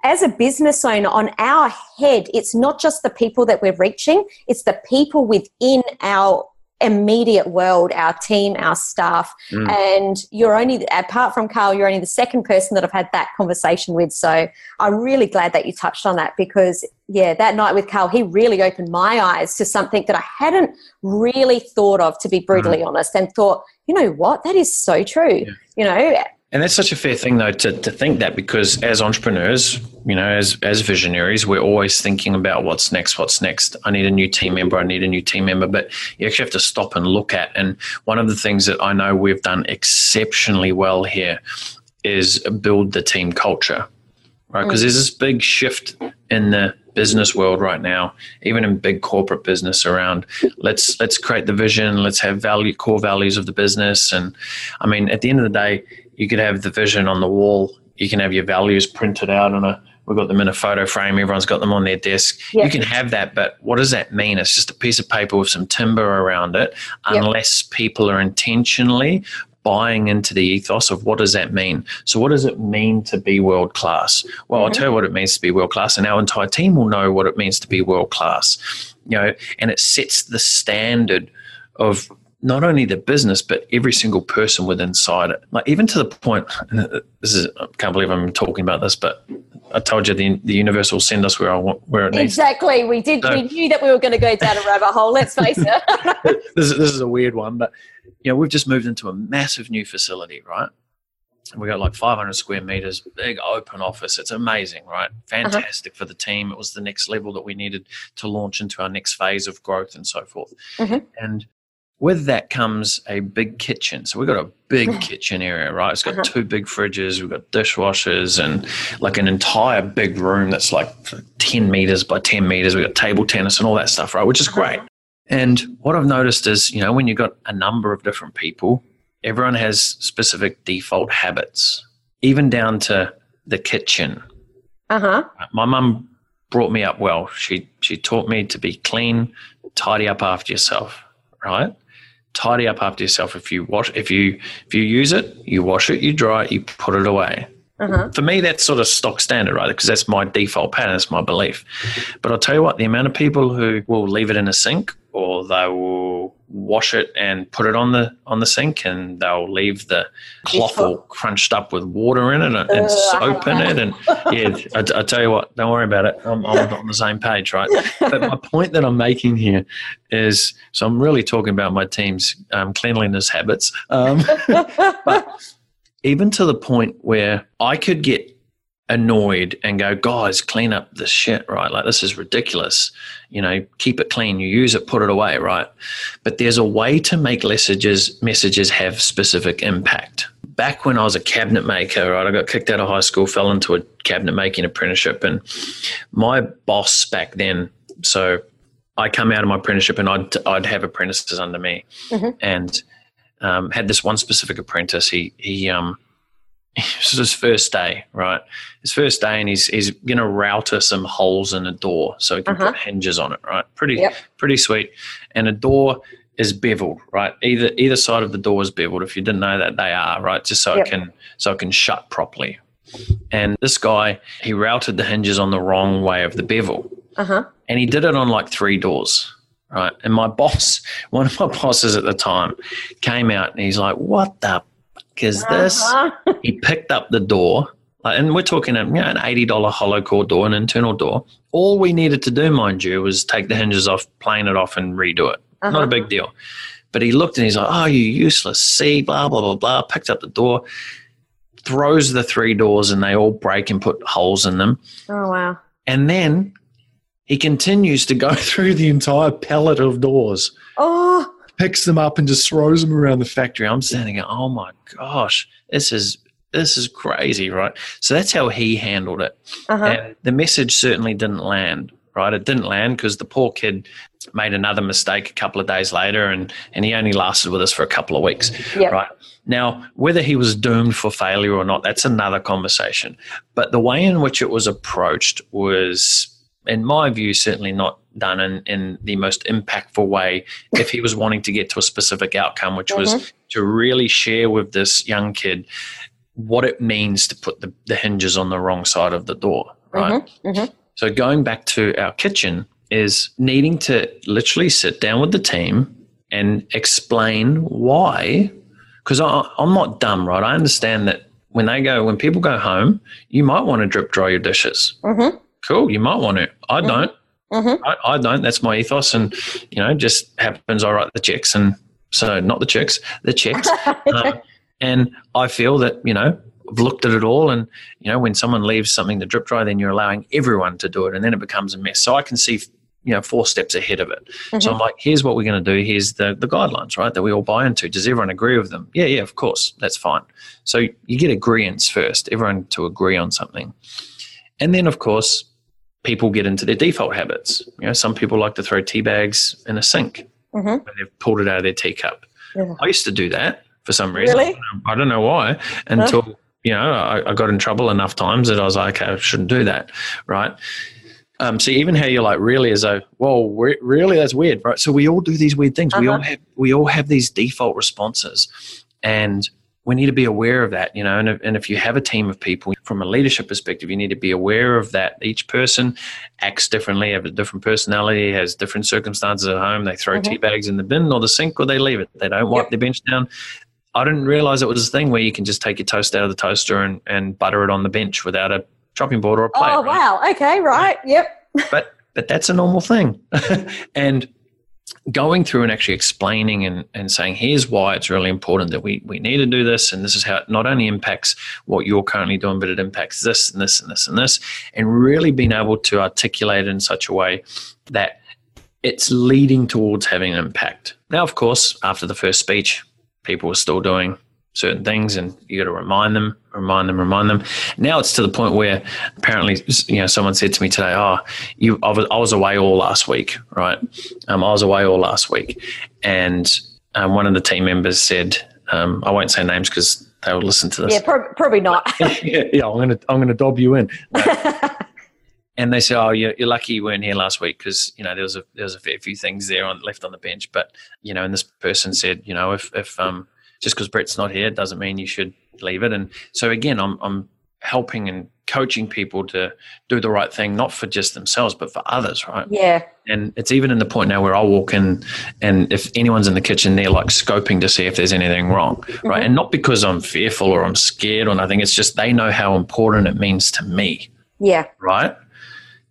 as a business owner on our head, it's not just the people that we're reaching, it's the people within our immediate world, our team, our staff. Mm. And you're only, apart from Carl, you're only the second person that I've had that conversation with. So I'm really glad that you touched on that because, yeah, that night with Carl, he really opened my eyes to something that I hadn't really thought of, to be brutally mm. honest, and thought, you know what, that is so true. Yeah. You know, and that's such a fair thing, though, to, to think that because as entrepreneurs, you know, as, as visionaries, we're always thinking about what's next, what's next. I need a new team member, I need a new team member. But you actually have to stop and look at. And one of the things that I know we've done exceptionally well here is build the team culture, right? Because mm. there's this big shift in the business world right now, even in big corporate business around let's let's create the vision, let's have value core values of the business. And I mean, at the end of the day, you could have the vision on the wall. You can have your values printed out on a. We've got them in a photo frame. Everyone's got them on their desk. Yep. You can have that, but what does that mean? It's just a piece of paper with some timber around it, unless yep. people are intentionally buying into the ethos of what does that mean? So, what does it mean to be world class? Well, mm-hmm. I'll tell you what it means to be world class, and our entire team will know what it means to be world class. You know, and it sets the standard of not only the business but every single person within inside it. Like even to the point this is i can't believe i'm talking about this but i told you the, the universe will send us where i want where it needs exactly. We did so, we knew that we were going to go down a rabbit hole let's face it. This, is, this is a weird one but you know we've just moved into a massive new facility right? We got like 500 square meters big open office. It's amazing right? Uh-huh. fantastic uh-huh. for the team. It was the next level that we needed to launch into our next phase of growth and so forth. Mm-hmm. and with that comes a big kitchen. So we've got a big kitchen area, right? It's got uh-huh. two big fridges, we've got dishwashers, and like an entire big room that's like 10 meters by 10 meters. We've got table tennis and all that stuff, right? Which is uh-huh. great. And what I've noticed is, you know, when you've got a number of different people, everyone has specific default habits, even down to the kitchen. Uh huh. My mum brought me up well. She she taught me to be clean, tidy up after yourself, right? Tidy up after yourself. If you wash, if you if you use it, you wash it, you dry it, you put it away. Uh-huh. For me, that's sort of stock standard, right? Because that's my default pattern, that's my belief. But I'll tell you what, the amount of people who will leave it in a sink or they will wash it and put it on the on the sink and they'll leave the cloth all crunched up with water in it and, and soap in it and yeah I, I, tell you what don't worry about it I'm, I'm on the same page right but my point that I'm making here is so I'm really talking about my team's um, cleanliness habits um, but even to the point where I could get annoyed and go, guys, clean up this shit, right? Like, this is ridiculous. You know, keep it clean. You use it, put it away, right? But there's a way to make messages, messages have specific impact. Back when I was a cabinet maker, right, I got kicked out of high school, fell into a cabinet making apprenticeship. And my boss back then, so I come out of my apprenticeship and I'd, I'd have apprentices under me. Mm-hmm. And um, had this one specific apprentice. He, he, um, this is his first day, right? His first day, and he's he's gonna router some holes in a door so he can uh-huh. put hinges on it, right? Pretty yep. pretty sweet. And a door is beveled, right? Either either side of the door is beveled. If you didn't know that, they are right, just so yep. it can so it can shut properly. And this guy, he routed the hinges on the wrong way of the bevel. Uh-huh. And he did it on like three doors. Right. And my boss, one of my bosses at the time, came out and he's like, What the fuck is this? Uh-huh. he picked up the door. And we're talking a, you know, an $80 hollow core door, an internal door. All we needed to do, mind you, was take the hinges off, plane it off, and redo it. Uh-huh. Not a big deal. But he looked and he's like, Oh, you useless. See, blah, blah, blah, blah. Picked up the door, throws the three doors, and they all break and put holes in them. Oh, wow. And then he continues to go through the entire pallet of doors. Oh. Picks them up and just throws them around the factory. I'm standing there, oh my gosh, this is this is crazy, right? So that's how he handled it. Uh-huh. And the message certainly didn't land, right? It didn't land because the poor kid made another mistake a couple of days later and, and he only lasted with us for a couple of weeks, yep. right? Now, whether he was doomed for failure or not, that's another conversation. But the way in which it was approached was in my view, certainly not done in, in the most impactful way if he was wanting to get to a specific outcome, which mm-hmm. was to really share with this young kid what it means to put the, the hinges on the wrong side of the door, right? Mm-hmm. Mm-hmm. So going back to our kitchen is needing to literally sit down with the team and explain why. Because I'm not dumb, right? I understand that when they go, when people go home, you might want to drip dry your dishes. Mm-hmm cool. You might want to. I mm-hmm. don't. Mm-hmm. I, I, don't. That's my ethos, and you know, just happens. I write the checks, and so not the checks, the checks. um, and I feel that you know, I've looked at it all, and you know, when someone leaves something to drip dry, then you're allowing everyone to do it, and then it becomes a mess. So I can see you know four steps ahead of it mm-hmm. so i'm like here's what we're going to do here's the the guidelines right that we all buy into does everyone agree with them yeah yeah of course that's fine so you get agreements first everyone to agree on something and then of course people get into their default habits. You know, some people like to throw tea bags in a sink mm-hmm. when they've pulled it out of their teacup. Yeah. I used to do that for some reason. Really? I don't know why until huh? you know I, I, got in trouble enough times that I was like, okay, I shouldn't do that, right? Um, so even how you're like really as though, well, really that's weird, right? So we all do these weird things. Uh-huh. We all have we all have these default responses, and we need to be aware of that, you know. And if, and if you have a team of people from a leadership perspective, you need to be aware of that. Each person acts differently, have a different personality, has different circumstances at home. They throw mm-hmm. tea bags in the bin or the sink, or they leave it. They don't wipe yep. their bench down. I didn't realize it was a thing where you can just take your toast out of the toaster and, and butter it on the bench without a chopping board or a plate. Oh right? wow! Okay, right, yep. but but that's a normal thing, and going through and actually explaining and, and saying here's why it's really important that we, we need to do this and this is how it not only impacts what you're currently doing but it impacts this and this and this and this and really being able to articulate it in such a way that it's leading towards having an impact. Now of course after the first speech people are still doing certain things and you got to remind them remind them remind them. Now it's to the point where apparently you know someone said to me today oh you i was, I was away all last week right? Um, i was away all last week. And um, one of the team members said um, i won't say names because they will listen to this. Yeah pro- probably not. Yeah, yeah, i'm gonna i'm gonna dob you in. And they said, "Oh, you're, you're, lucky you weren't here last week because you know there was a there was a fair few things there on left on the bench." But you know, and this person said, you know, if if um just because Brett's not here doesn't mean you should leave it. And so again, I'm, I'm helping and coaching people to do the right thing, not for just themselves, but for others, right? Yeah. And it's even in the point now where I'll walk in and if anyone's in the kitchen, they're like scoping to see if there's anything wrong, mm-hmm. right? And not because I'm fearful or I'm scared or nothing. It's just they know how important it means to me. Yeah. Right?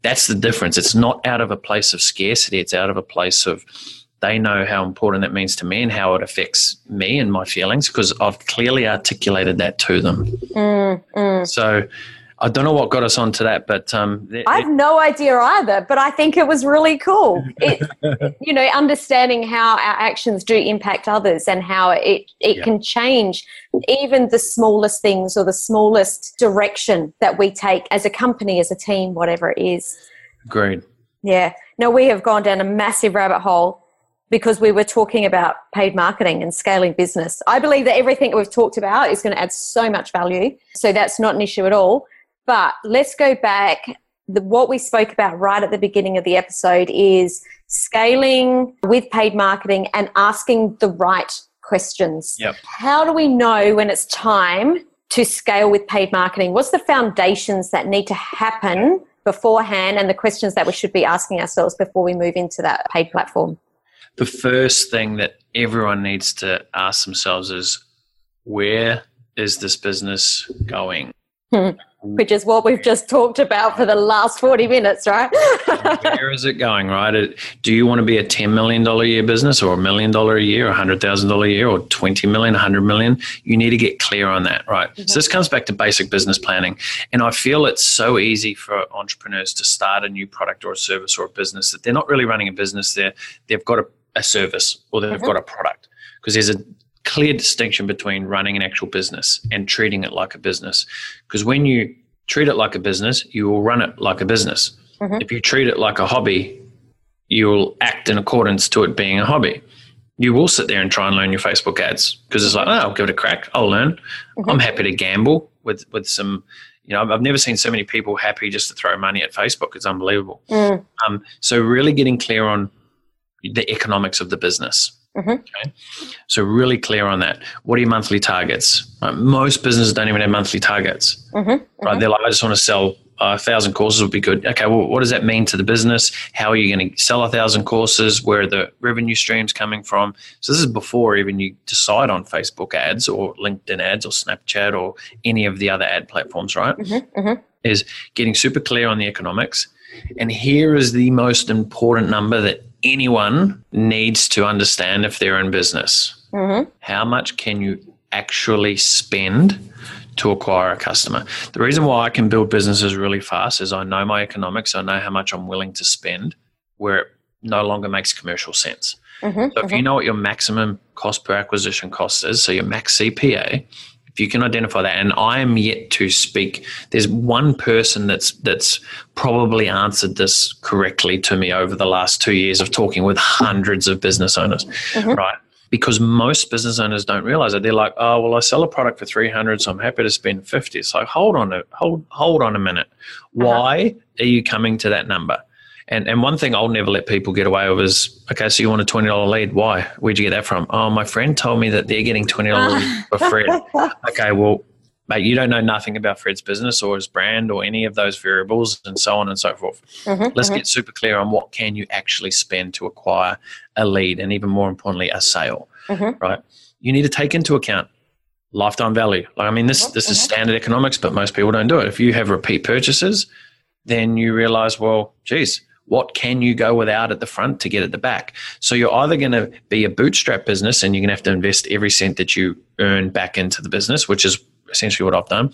That's the difference. It's not out of a place of scarcity. It's out of a place of, they know how important that means to me and how it affects me and my feelings because I've clearly articulated that to them. Mm, mm. So I don't know what got us onto that, but um, it, I have no idea either. But I think it was really cool. It, you know, understanding how our actions do impact others and how it it yeah. can change even the smallest things or the smallest direction that we take as a company, as a team, whatever it is. Agreed. Yeah. No, we have gone down a massive rabbit hole because we were talking about paid marketing and scaling business. I believe that everything we've talked about is going to add so much value. So that's not an issue at all. But let's go back. The, what we spoke about right at the beginning of the episode is scaling with paid marketing and asking the right questions. Yep. How do we know when it's time to scale with paid marketing? What's the foundations that need to happen beforehand and the questions that we should be asking ourselves before we move into that paid platform? The first thing that everyone needs to ask themselves is where is this business going? Which is what we've just talked about for the last 40 minutes, right? Where is it going, right? Do you want to be a $10 million a year business or a million dollar a year, or $100,000 a year, or 20 million, 100 million? You need to get clear on that, right? Mm-hmm. So this comes back to basic business planning. And I feel it's so easy for entrepreneurs to start a new product or a service or a business that they're not really running a business, they're, they've got a, a service or they've mm-hmm. got a product because there's a clear distinction between running an actual business and treating it like a business. Because when you treat it like a business, you will run it like a business. Mm-hmm. If you treat it like a hobby, you will act in accordance to it being a hobby. You will sit there and try and learn your Facebook ads because it's like, oh, I'll give it a crack. I'll learn. Mm-hmm. I'm happy to gamble with with some. You know, I've never seen so many people happy just to throw money at Facebook. It's unbelievable. Mm. Um, so really getting clear on the economics of the business. Mm-hmm. Okay. So really clear on that. What are your monthly targets? Right? Most businesses don't even have monthly targets. Mm-hmm. Right? Mm-hmm. They're like, I just want to sell a thousand courses would be good. Okay, well, what does that mean to the business? How are you going to sell a thousand courses? Where are the revenue streams coming from? So this is before even you decide on Facebook ads or LinkedIn ads or Snapchat or any of the other ad platforms, right? Mm-hmm. mm-hmm. Is getting super clear on the economics. And here is the most important number that anyone needs to understand if they're in business. Mm-hmm. How much can you actually spend to acquire a customer? The reason why I can build businesses really fast is I know my economics, I know how much I'm willing to spend where it no longer makes commercial sense. Mm-hmm, so if mm-hmm. you know what your maximum cost per acquisition cost is, so your max CPA, if you can identify that, and I am yet to speak, there's one person that's that's probably answered this correctly to me over the last two years of talking with hundreds of business owners, mm-hmm. right? Because most business owners don't realize it. They're like, oh well, I sell a product for three hundred, so I'm happy to spend fifty. So hold on a hold hold on a minute. Uh-huh. Why uh-huh. are you coming to that number? And and one thing I'll never let people get away with is okay, so you want a twenty dollar lead? Why? Where'd you get that from? Oh, my friend told me that they're getting twenty dollars for Fred. Okay, well, mate, you don't know nothing about Fred's business or his brand or any of those variables and so on and so forth. Mm-hmm, Let's mm-hmm. get super clear on what can you actually spend to acquire a lead and even more importantly, a sale. Mm-hmm. Right? You need to take into account lifetime value. Like I mean, this this is mm-hmm. standard economics, but most people don't do it. If you have repeat purchases, then you realize, well, geez, what can you go without at the front to get at the back? So you're either going to be a bootstrap business and you're going to have to invest every cent that you earn back into the business, which is essentially what I've done.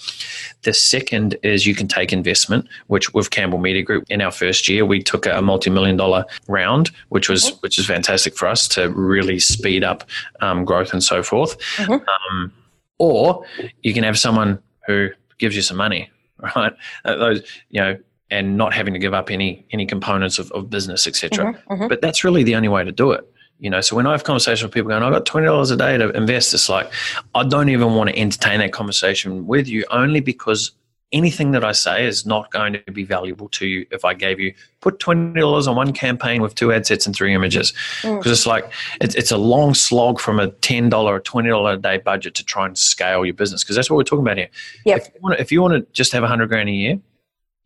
The second is you can take investment, which with Campbell Media Group in our first year we took a multi-million dollar round, which was mm-hmm. which is fantastic for us to really speed up um, growth and so forth. Mm-hmm. Um, or you can have someone who gives you some money, right? Those you know and not having to give up any any components of, of business, etc. Mm-hmm, mm-hmm. But that's really the only way to do it. You know, so when I have conversations with people going, I've got twenty dollars a day to invest, it's like I don't even want to entertain that conversation with you only because anything that I say is not going to be valuable to you if I gave you put twenty dollars on one campaign with two ad sets and three images because mm. it's like it's, it's a long slog from a ten dollar or twenty dollar a day budget to try and scale your business because that's what we're talking about here. Yep. If you want to, if you want to just have a hundred grand a year,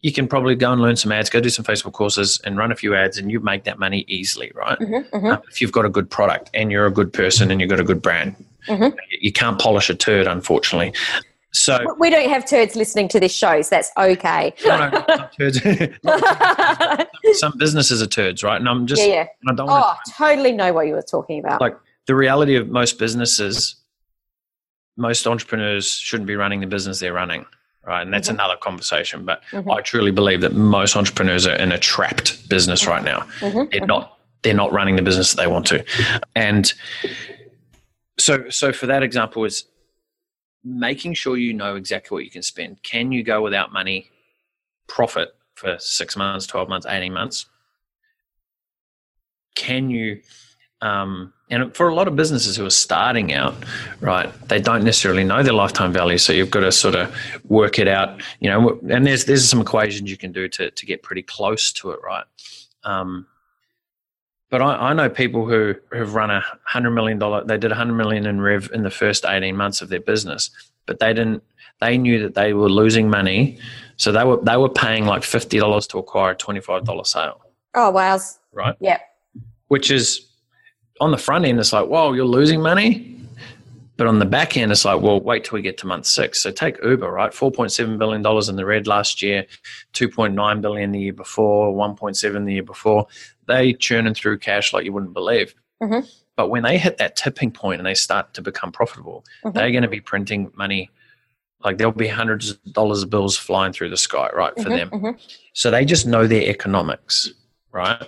you can probably go and learn some ads, go do some Facebook courses and run a few ads, and you make that money easily, right? Mm-hmm, mm-hmm. Uh, if you've got a good product and you're a good person and you've got a good brand, mm-hmm. you can't polish a turd, unfortunately. So we don't have turds listening to this show, so that's okay. no, no, turds. some businesses are turds, right? And I'm just, yeah, yeah. I don't. Oh, totally know what you were talking about. Like the reality of most businesses, most entrepreneurs shouldn't be running the business they're running right? And that's mm-hmm. another conversation. But mm-hmm. I truly believe that most entrepreneurs are in a trapped business right now. Mm-hmm. They're not they're not running the business that they want to. And so so for that example is making sure you know exactly what you can spend. Can you go without money profit for six months, 12 months, 18 months? Can you um, and for a lot of businesses who are starting out, right, they don't necessarily know their lifetime value. So you've got to sort of work it out, you know. And there's there's some equations you can do to to get pretty close to it, right? Um, but I, I, know people who have run a hundred million dollar. They did a hundred million in rev in the first eighteen months of their business, but they didn't. they knew that they were losing money, so they were they were paying like fifty dollars to acquire a twenty five dollar sale. Oh wow! Right. Yep. Which is on the front end, it's like, whoa, you're losing money. But on the back end, it's like, well, wait till we get to month six. So take Uber, right? $4.7 billion in the red last year, 2.9 billion the year before, 1.7 the year before. They churning through cash like you wouldn't believe. Mm-hmm. But when they hit that tipping point and they start to become profitable, Mhm. they're going to be printing money. Like there'll be hundreds of dollars of bills flying through the sky, right, for Mhm, them. mhm. So they just know their economics, right?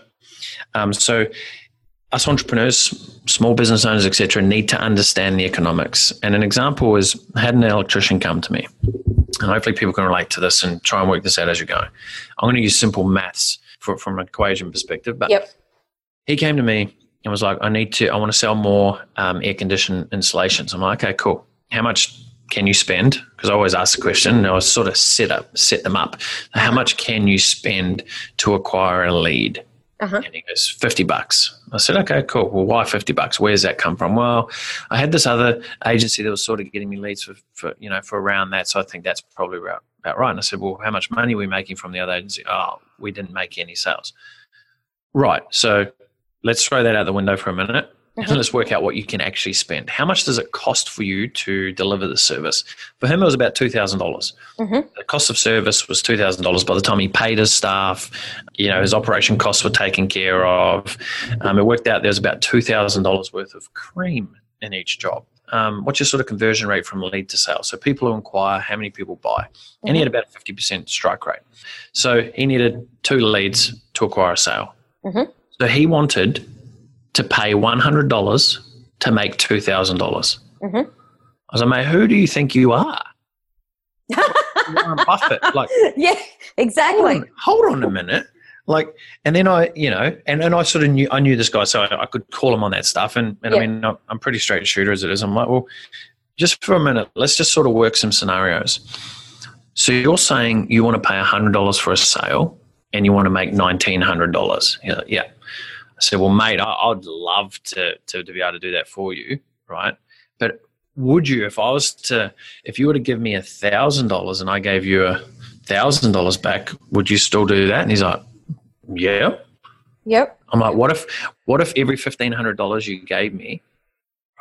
Um, so us entrepreneurs, small business owners, etc., need to understand the economics. And an example is I had an electrician come to me, and hopefully people can relate to this and try and work this out as you go. I'm going to use simple maths for, from an equation perspective, but Yep. he came to me and was like, I need to, I want to sell more um, air conditioned installations. I'm like, okay, cool. How much can you spend? Because I always ask the question and I was sort of set up, set them up. How much can you spend to acquire a lead? Uh-huh. And he goes, 50 bucks. I said, okay, cool. Well, why 50 bucks? Where's that come from? Well, I had this other agency that was sort of getting me leads for, for you know, for around that. So I think that's probably about, about right. And I said, well, how much money are we making from the other agency? Oh, we didn't make any sales. Right. So let's throw that out the window for a minute. And Mhm. let's work out what you can actually spend. How much does it cost for you to deliver the service? For him, it was about $2,000. dollars Mhm. The cost of service was $2,000 by the time he paid his staff. You know, his operation costs were taken care of. Um, it worked out there was about $2,000 worth of cream in each job. Um, what's your sort of conversion rate from lead to sale? So people who inquire, how many people buy? And he had about a 50% strike rate. So he needed two leads to acquire a sale. Mhm. So he wanted to pay $100 to make $2,000. Mhm. I was like, mate, who do you think you are? Warren Buffett. Like, yeah, hold exactly. on, hold on a minute. Like, and then I, you know, and, and I sort of knew, I knew this guy, so I, I could call him on that stuff. And, and. I mean, I'm, I'm pretty straight shooter as it is. I'm like, well, just for a minute, let's just sort of work some scenarios. So you're saying you want to pay $100 for a sale and you want to make $1,900. Yeah. yeah. I said, well, mate, I, I'd love to, to, to be able to do that for you. Right. But would you, if I was to, if you were to give me a thousand dollars and I gave you a thousand dollars back, would you still do that? And he's like, yeah. Yep. I'm like, what if, what if every fifteen hundred dollars you gave me,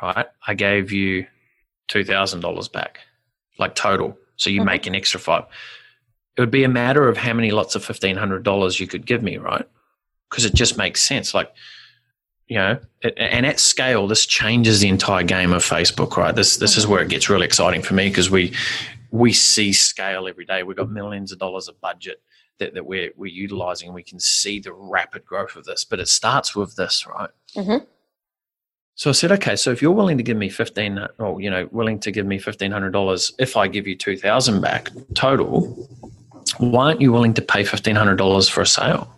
right, I gave you two thousand dollars back, like total. So you Mhm. make an extra five. It would be a matter of how many lots of fifteen hundred dollars you could give me, right? Because it just makes sense. Like, you know, it, and at scale, this changes the entire game of Facebook, right? This this is where it gets really exciting for me because we we see scale every day. We've got millions of dollars of budget that, that we're we're utilizing, and we can see the rapid growth of this. But it starts with this, right? Mhm. So I said, okay, so if you're willing to give me fifteen, or you know, willing to give me fifteen hundred dollars, if I give you two thousand back total, why aren't you willing to pay fifteen hundred dollars for a sale?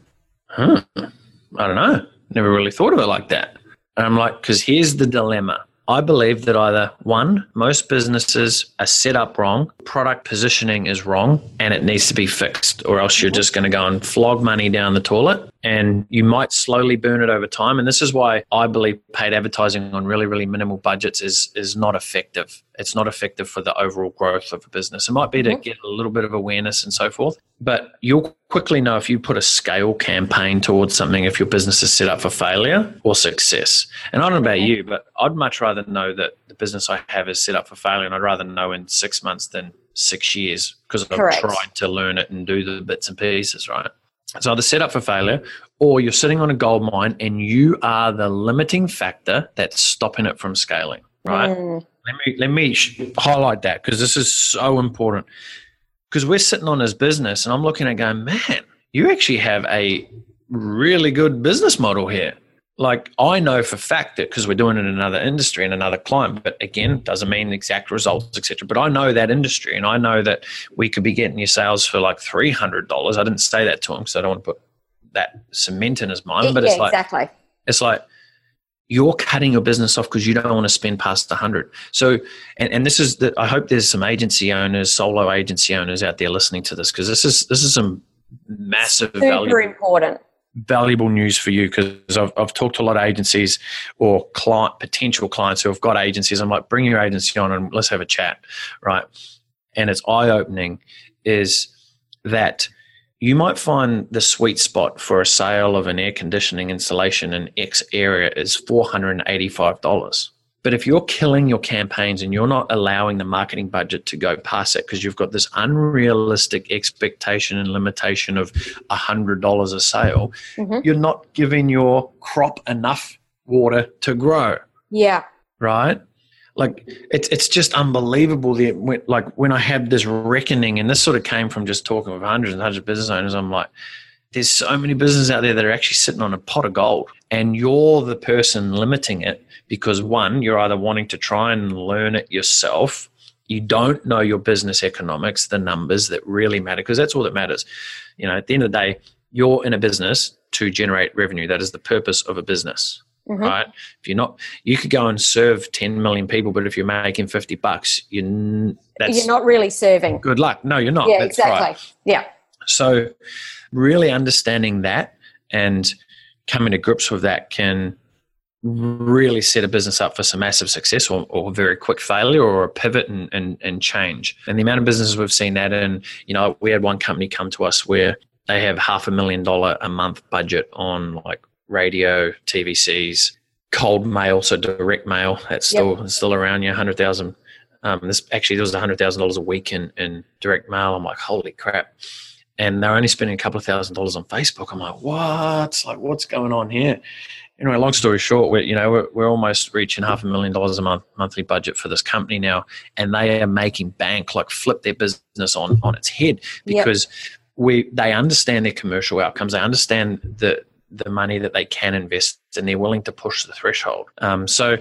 Huh. I don't know. Never really thought of it like that. And I'm like, because here's the dilemma. I believe that either one, most businesses are set up wrong, product positioning is wrong, and it needs to be fixed, or else you're just going to go and flog money down the toilet and you might slowly burn it over time. And this is why I believe paid advertising on really, really minimal budgets is is not effective. It's not effective for the overall growth of a business. It might be to Mhm. get a little bit of awareness and so forth, but you'll quickly know if you put a scale campaign towards something if your business is set up for failure or success. And I don't know about you, but I'd much rather know that the business I have is set up for failure, and I'd rather know in six months than six years because I've Correct. tried to learn it and do the bits and pieces, right? It's either set up for failure or you're sitting on a gold mine and you are the limiting factor that's stopping it from scaling, right? Mm, Let me let me sh- highlight that because this is so important. Because we're sitting on his business, and I'm looking at going, man, you actually have a really good business model here. Like I know for fact that because we're doing it in another industry and another client, but again, doesn't mean exact results, etc. But I know that industry, and I know that we could be getting your sales for like three hundred dollars. I didn't say that to him because I don't want to put that cement in his mind, but yeah, it's like exactly. it's like you're cutting your business off because you don't want to spend past 100 so and, and this is that i hope there's some agency owners solo agency owners out there listening to this because this is this is some massive Super valuable, important. valuable news for you because I've, I've talked to a lot of agencies or client potential clients who have got agencies. I'm like bring your agency on and let's have a chat right? And it's eye opening is that you might find the sweet spot for a sale of an air conditioning installation in X area is $485. But if you're killing your campaigns and you're not allowing the marketing budget to go past it because you've got this unrealistic expectation and limitation of $100 a sale, mm-hmm. you're not giving your crop enough water to grow. Yeah. Right? Like it's it's just unbelievable. The when, like when I had this reckoning, and this sort of came from just talking with hundreds and hundreds of business owners. I'm like, there's so many businesses out there that are actually sitting on a pot of gold, and you're the person limiting it because one, you're either wanting to try and learn it yourself. You don't know your business economics, the numbers that really matter, because that's all that matters. You know, at the end of the day, you're in a business to generate revenue. That is the purpose of a business. Mm-hmm. right? If you're not, you could go and serve 10 million people, but if you're making 50 bucks, you that's you're not really serving. Good luck. No, you're not. Yeah, that's exactly. Right. Yeah. So, really understanding that and coming to grips with that can really set a business up for some massive success or, or very quick failure or a pivot and, and, and change. And the amount of businesses we've seen that in, you know, we had one company come to us where they have half a million dollar a month budget on like radio, TVCs, cold mail, so direct mail. That's still yep. still around. Yeah, hundred thousand. Um, this actually there was hundred thousand dollars a week in in direct mail. I'm like, holy crap! And they're only spending a couple of thousand dollars on Facebook. I'm like, what? Like, what's going on here? Anyway, long story short, we're you know we're, we're almost reaching half a million dollars a month monthly budget for this company now, and they are making bank like flip their business on on its head because. Yep. We, they understand their commercial outcomes. They understand the the money that they can invest and they're willing to push the threshold. Um, so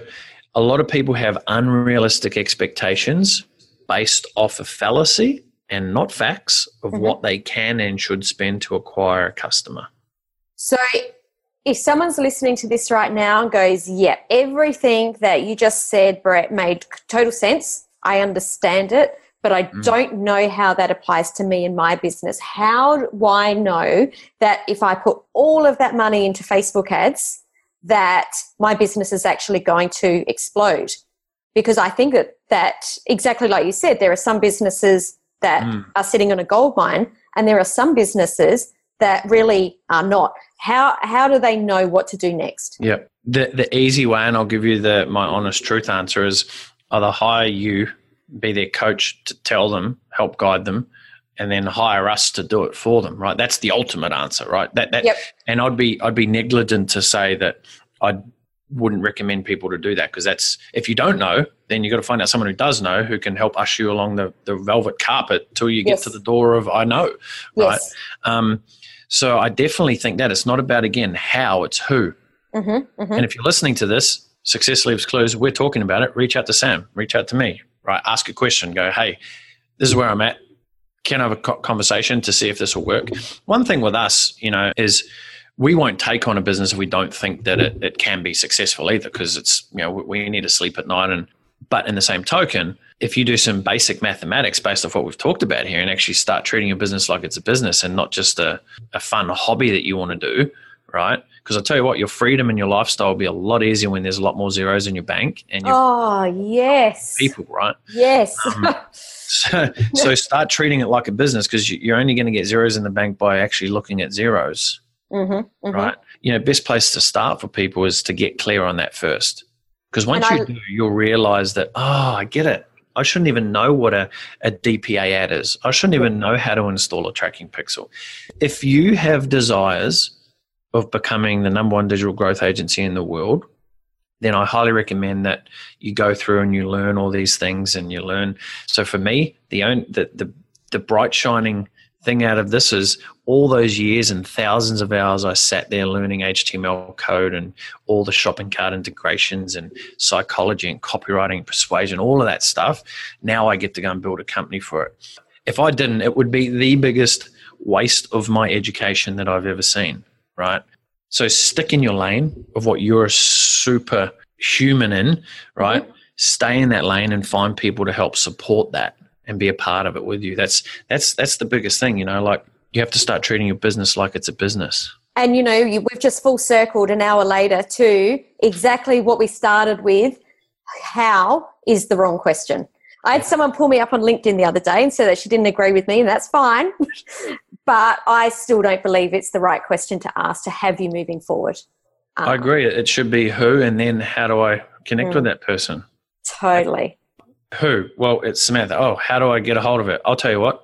a lot of people have unrealistic expectations based off of fallacy and not facts of mm-hmm. what they can and should spend to acquire a customer. So if someone's listening to this right now and goes, yeah, everything that you just said, Brett, made total sense. I understand it but I mm. don't know how that applies to me and my business. How do I know that if I put all of that money into Facebook ads, that my business is actually going to explode? Because I think that, that exactly like you said, there are some businesses that mm. are sitting on a gold mine, and there are some businesses that really are not. How how do they know what to do next? Yeah, the the easy way, and I'll give you the my honest truth answer is either hire you be their coach to tell them, help guide them, and then hire us to do it for them. Right? That's the ultimate answer, right? That that. Yep. And I'd be I'd be negligent to say that I wouldn't recommend people to do that because that's if you don't know, then you've got to find out someone who does know who can help usher you along the, the velvet carpet till you get yes. to the door of I know, right? Yes. Um, so I definitely think that it's not about again how, it's who. Mm-hmm, mm-hmm. And if you're listening to this, Success Leaves Clues, we're talking about it. Reach out to Sam. Reach out to me right? Ask a question, go, hey, this is where I'm at. Can I have a conversation to see if this will work? One thing with us, you know, is we won't take on a business if we don't think that it, it can be successful either because it's, you know, we need to sleep at night. And, but in the same token, if you do some basic mathematics based off what we've talked about here and actually start treating your business like it's a business and not just a, a fun hobby that you want to do, right? Because I'll tell you what, your freedom and your lifestyle will be a lot easier when there's a lot more zeros in your bank and you oh yes people, right? Yes. Um, so, so start treating it like a business because you're only going to get zeros in the bank by actually looking at zeros, mm-hmm, mm-hmm. right? You know, best place to start for people is to get clear on that first. Because once and you I, do, you'll realize that, oh, I get it. I shouldn't even know what a, a DPA ad is. I shouldn't even know how to install a tracking pixel. If you have desires of becoming the number one digital growth agency in the world, then I highly recommend that you go through and you learn all these things and you learn. So for me, the own the the, the bright shining thing out of this is all those years and thousands of hours I sat there learning HTML code and all the shopping cart integrations and psychology and copywriting and persuasion, all of that stuff. Now I get to go and build a company for it. If I didn't, it would be the biggest waste of my education that I've ever seen right? So stick in your lane of what you're super human in, right? Mm-hmm. Stay in that lane and find people to help support that and be a part of it with you. That's that's that's the biggest thing, you know. Like you have to start treating your business like it's a business. And you know, you, we've just full circled an hour later to exactly what we started with. How is the wrong question? I had someone pull me up on LinkedIn the other day and say that she didn't agree with me, and that's fine. but I still don't believe it's the right question to ask to have you moving forward. Um, I agree. It should be who, and then how do I connect mm, with that person? Totally. Who? Well, it's Samantha. Oh, how do I get a hold of it? I'll tell you what.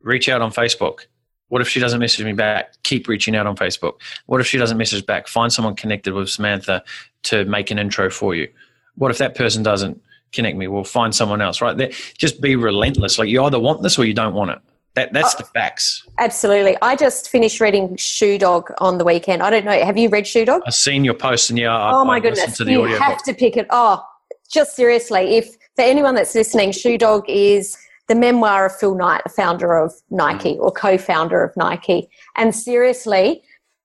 Reach out on Facebook. What if she doesn't message me back? Keep reaching out on Facebook. What if she doesn't message back? Find someone connected with Samantha to make an intro for you. What if that person doesn't connect me? We'll find someone else, right? There, just be relentless. Like you either want this or you don't want it. That, that's oh, the facts. Absolutely. I just finished reading Shoe Dog on the weekend. I don't know. Have you read Shoe Dog? I've seen your post and yeah. I, oh my I goodness. To the you have book. to pick it. Oh, just seriously. If for anyone that's listening, Shoe Dog is the memoir of Phil Knight, the founder of Nike mm. or co founder of Nike. And seriously,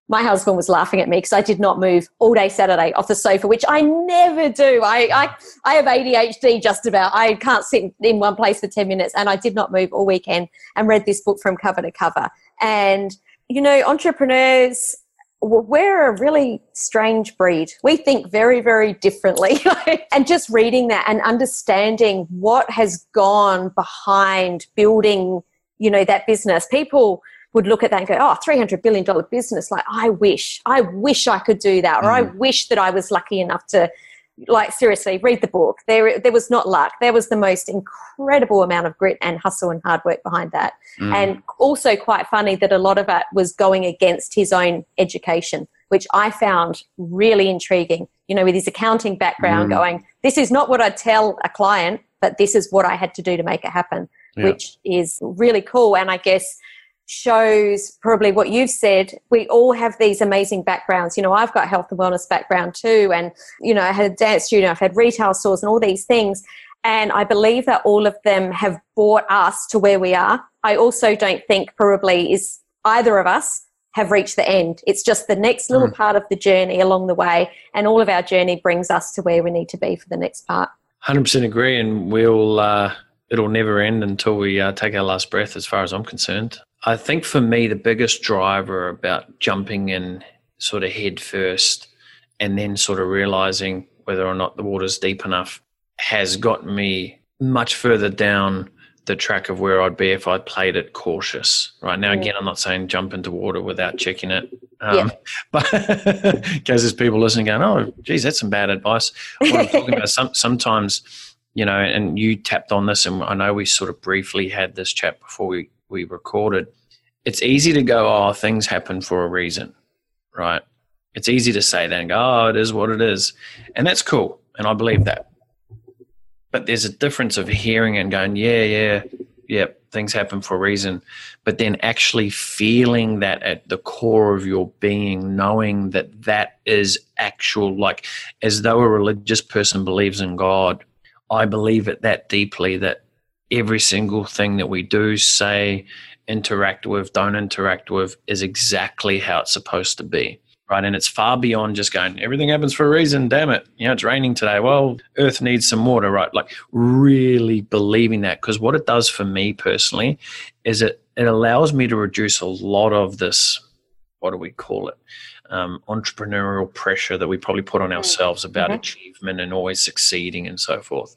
my husband was laughing at me because I did not move all day Saturday off the sofa, which I never do. I, I, I have ADHD just about. I can't sit in one place for 10 minutes. And I did not move all weekend and read this book from cover to cover. And, you know, entrepreneurs, we're a really strange breed. We think very, very differently. and just reading that and understanding what has gone behind building, you know, that business. People would look at that and go, oh, $300 billion business. Like, I wish, I wish I could do that. Or mm. I wish that I was lucky enough to, like, seriously, read the book. There, there was not luck. There was the most incredible amount of grit and hustle and hard work behind that. Mm. And also quite funny that a lot of it was going against his own education, which I found really intriguing. You know, with his accounting background, mm. going, this is not what I tell a client, but this is what I had to do to make it happen, yeah. which is really cool. And I guess shows probably what you've said. We all have these amazing backgrounds. You know i've got health and wellness background too and you know i had a dance studio i've had retail stores and all these things and i believe that all of them have brought us to where we are. I also don't think probably is either of us have reached the end. It's just the next little mm. part of the journey along the way and all of our journey brings us to where we need to be for the next part. 100% agree and we'll uh it'll never end until we uh, take our last breath, as far as I'm concerned. I think for me, the biggest driver about jumping in sort of head first and then sort of realizing whether or not the water's deep enough has got me much further down the track of where I'd be if I'd played it cautious. Right now, again, I'm not saying jump into water without checking it. Um, yeah. But because there's people listening going, oh, geez, that's some bad advice. What I'm talking about, some, sometimes, you know, and you tapped on this, and I know we sort of briefly had this chat before we we recorded, it's easy to go, oh, things happen for a reason, right? It's easy to say that and go, oh, it is what it is. And that's cool. And I believe that. But there's a difference of hearing and going, yeah, yeah, yeah, things happen for a reason. But then actually feeling that at the core of your being, knowing that that is actual, like as though a religious person believes in God. I believe it that deeply that every single thing that we do, say, interact with, don't interact with, is exactly how it's supposed to be. Right. And it's far beyond just going, everything happens for a reason. Damn it. You know, it's raining today. Well, Earth needs some water. Right. Like really believing that. Because what it does for me personally is it, it allows me to reduce a lot of this, what do we call it? Um, entrepreneurial pressure that we probably put on mm. ourselves about mm-hmm. achievement and always succeeding and so forth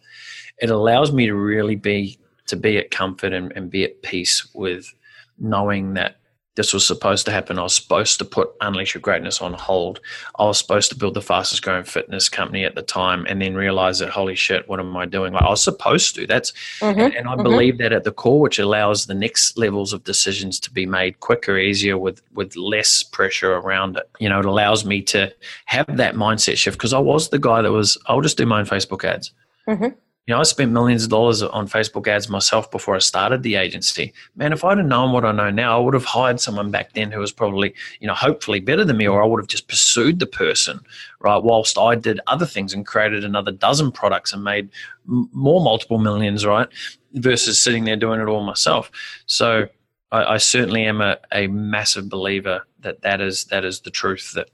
it allows me to really be to be at comfort and, and be at peace with knowing that this was supposed to happen. I was supposed to put Unleash Your Greatness on hold. I was supposed to build the fastest growing fitness company at the time and then realize that, holy shit, what am I doing? Like, I was supposed to. That's, mm-hmm, and, and, I mm-hmm. believe that at the core, which allows the next levels of decisions to be made quicker, easier, with, with less pressure around it. You know, it allows me to have that mindset shift because I was the guy that was, I'll just do my own Facebook ads. Mm-hmm you know, I spent millions of dollars on Facebook ads myself before I started the agency. Man, if I'd have known what I know now, I would have hired someone back then who was probably, you know, hopefully better than me, or I would have just pursued the person, right? Whilst I did other things and created another dozen products and made more multiple millions, right? Versus sitting there doing it all myself. So I, certainly am a, a massive believer that that is that is the truth. That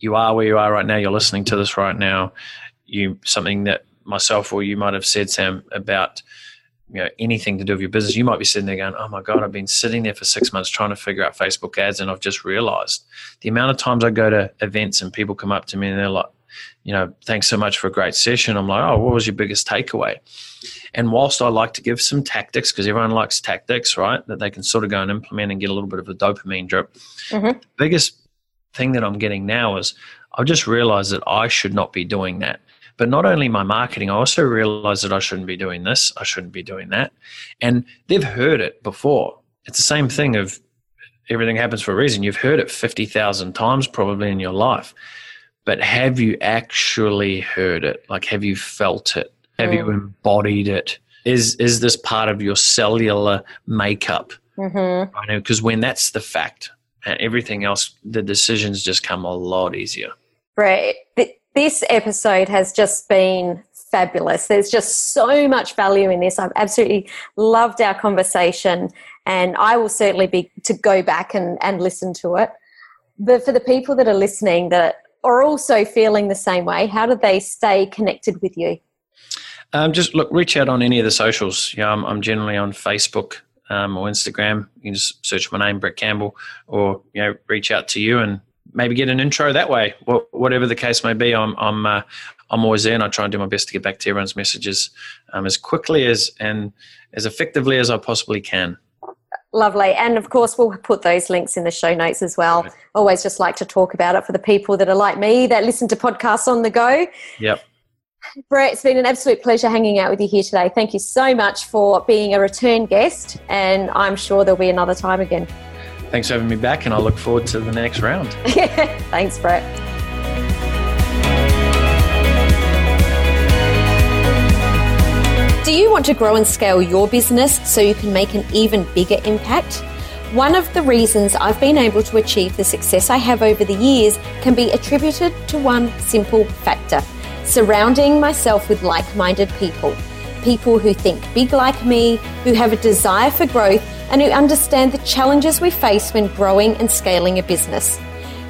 you are where you are right now. You're listening to this right now. You something that myself or you might have said, Sam, about you know anything to do with your business, you might be sitting there going, "Oh my god, I've been sitting there for six months trying to figure out Facebook ads, and I've just realized the amount of times I go to events and people come up to me and they're like, you know, thanks so much for a great session. I'm like, oh, what was your biggest takeaway? And whilst I like to give some tactics, because everyone likes tactics, right, that they can sort of go and implement and get a little bit of a dopamine drip, mm-hmm. the biggest thing that I'm getting now is I've just realized that I should not be doing that. But not only my marketing, I also realized that I shouldn't be doing this, I shouldn't be doing that. And they've heard it before. It's the same thing of everything happens for a reason. You've heard it 50,000 times probably in your life. But have you actually heard it? Like, have you felt it? Have mm. you embodied it? Is is this part of your cellular makeup? Mm-hmm. Because when that's the fact, and everything else, the decisions just come a lot easier. Right. This episode has just been fabulous. There's just so much value in this. I've absolutely loved our conversation, and I will certainly be to go back and, and listen to it. But for the people that are listening that are also feeling the same way, how do they stay connected with you? Um, just look, reach out on any of the socials. Yeah, I'm, I'm generally on Facebook um, or Instagram. You can just search my name, Brett Campbell, or you know, reach out to you and maybe get an intro that way. Whatever the case may be, I'm I'm uh, I'm always there, and I try and do my best to get back to everyone's messages um, as quickly as and as effectively as I possibly can. Lovely. And of course, we'll put those links in the show notes as well. Right. Always just like to talk about it for the people that are like me that listen to podcasts on the go. Yep. Brett, it's been an absolute pleasure hanging out with you here today. Thank you so much for being a return guest, and I'm sure there'll be another time again. Thanks for having me back, and I look forward to the next round. Thanks, Brett. Do you want to grow and scale your business so you can make an even bigger impact? One of the reasons I've been able to achieve the success I have over the years can be attributed to one simple factor surrounding myself with like minded people. People who think big like me, who have a desire for growth, and who understand the challenges we face when growing and scaling a business.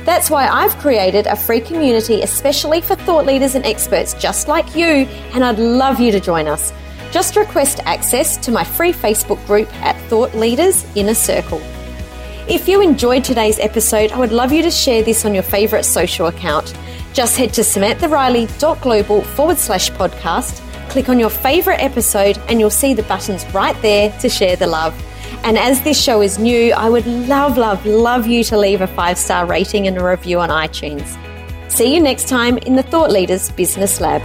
That's why I've created a free community especially for thought leaders and experts just like you, and I'd love you to join us. Just request access to my free Facebook group at Thought Leaders Inner Circle. If you enjoyed today's episode, I would love you to share this on your favourite social account. Just head to samanthariley.global forward slash podcast, click on your favourite episode, and you'll see the buttons right there to share the love. And as this show is new, I would love, love, love you to leave a five star rating and a review on iTunes. See you next time in the Thought Leaders Business Lab.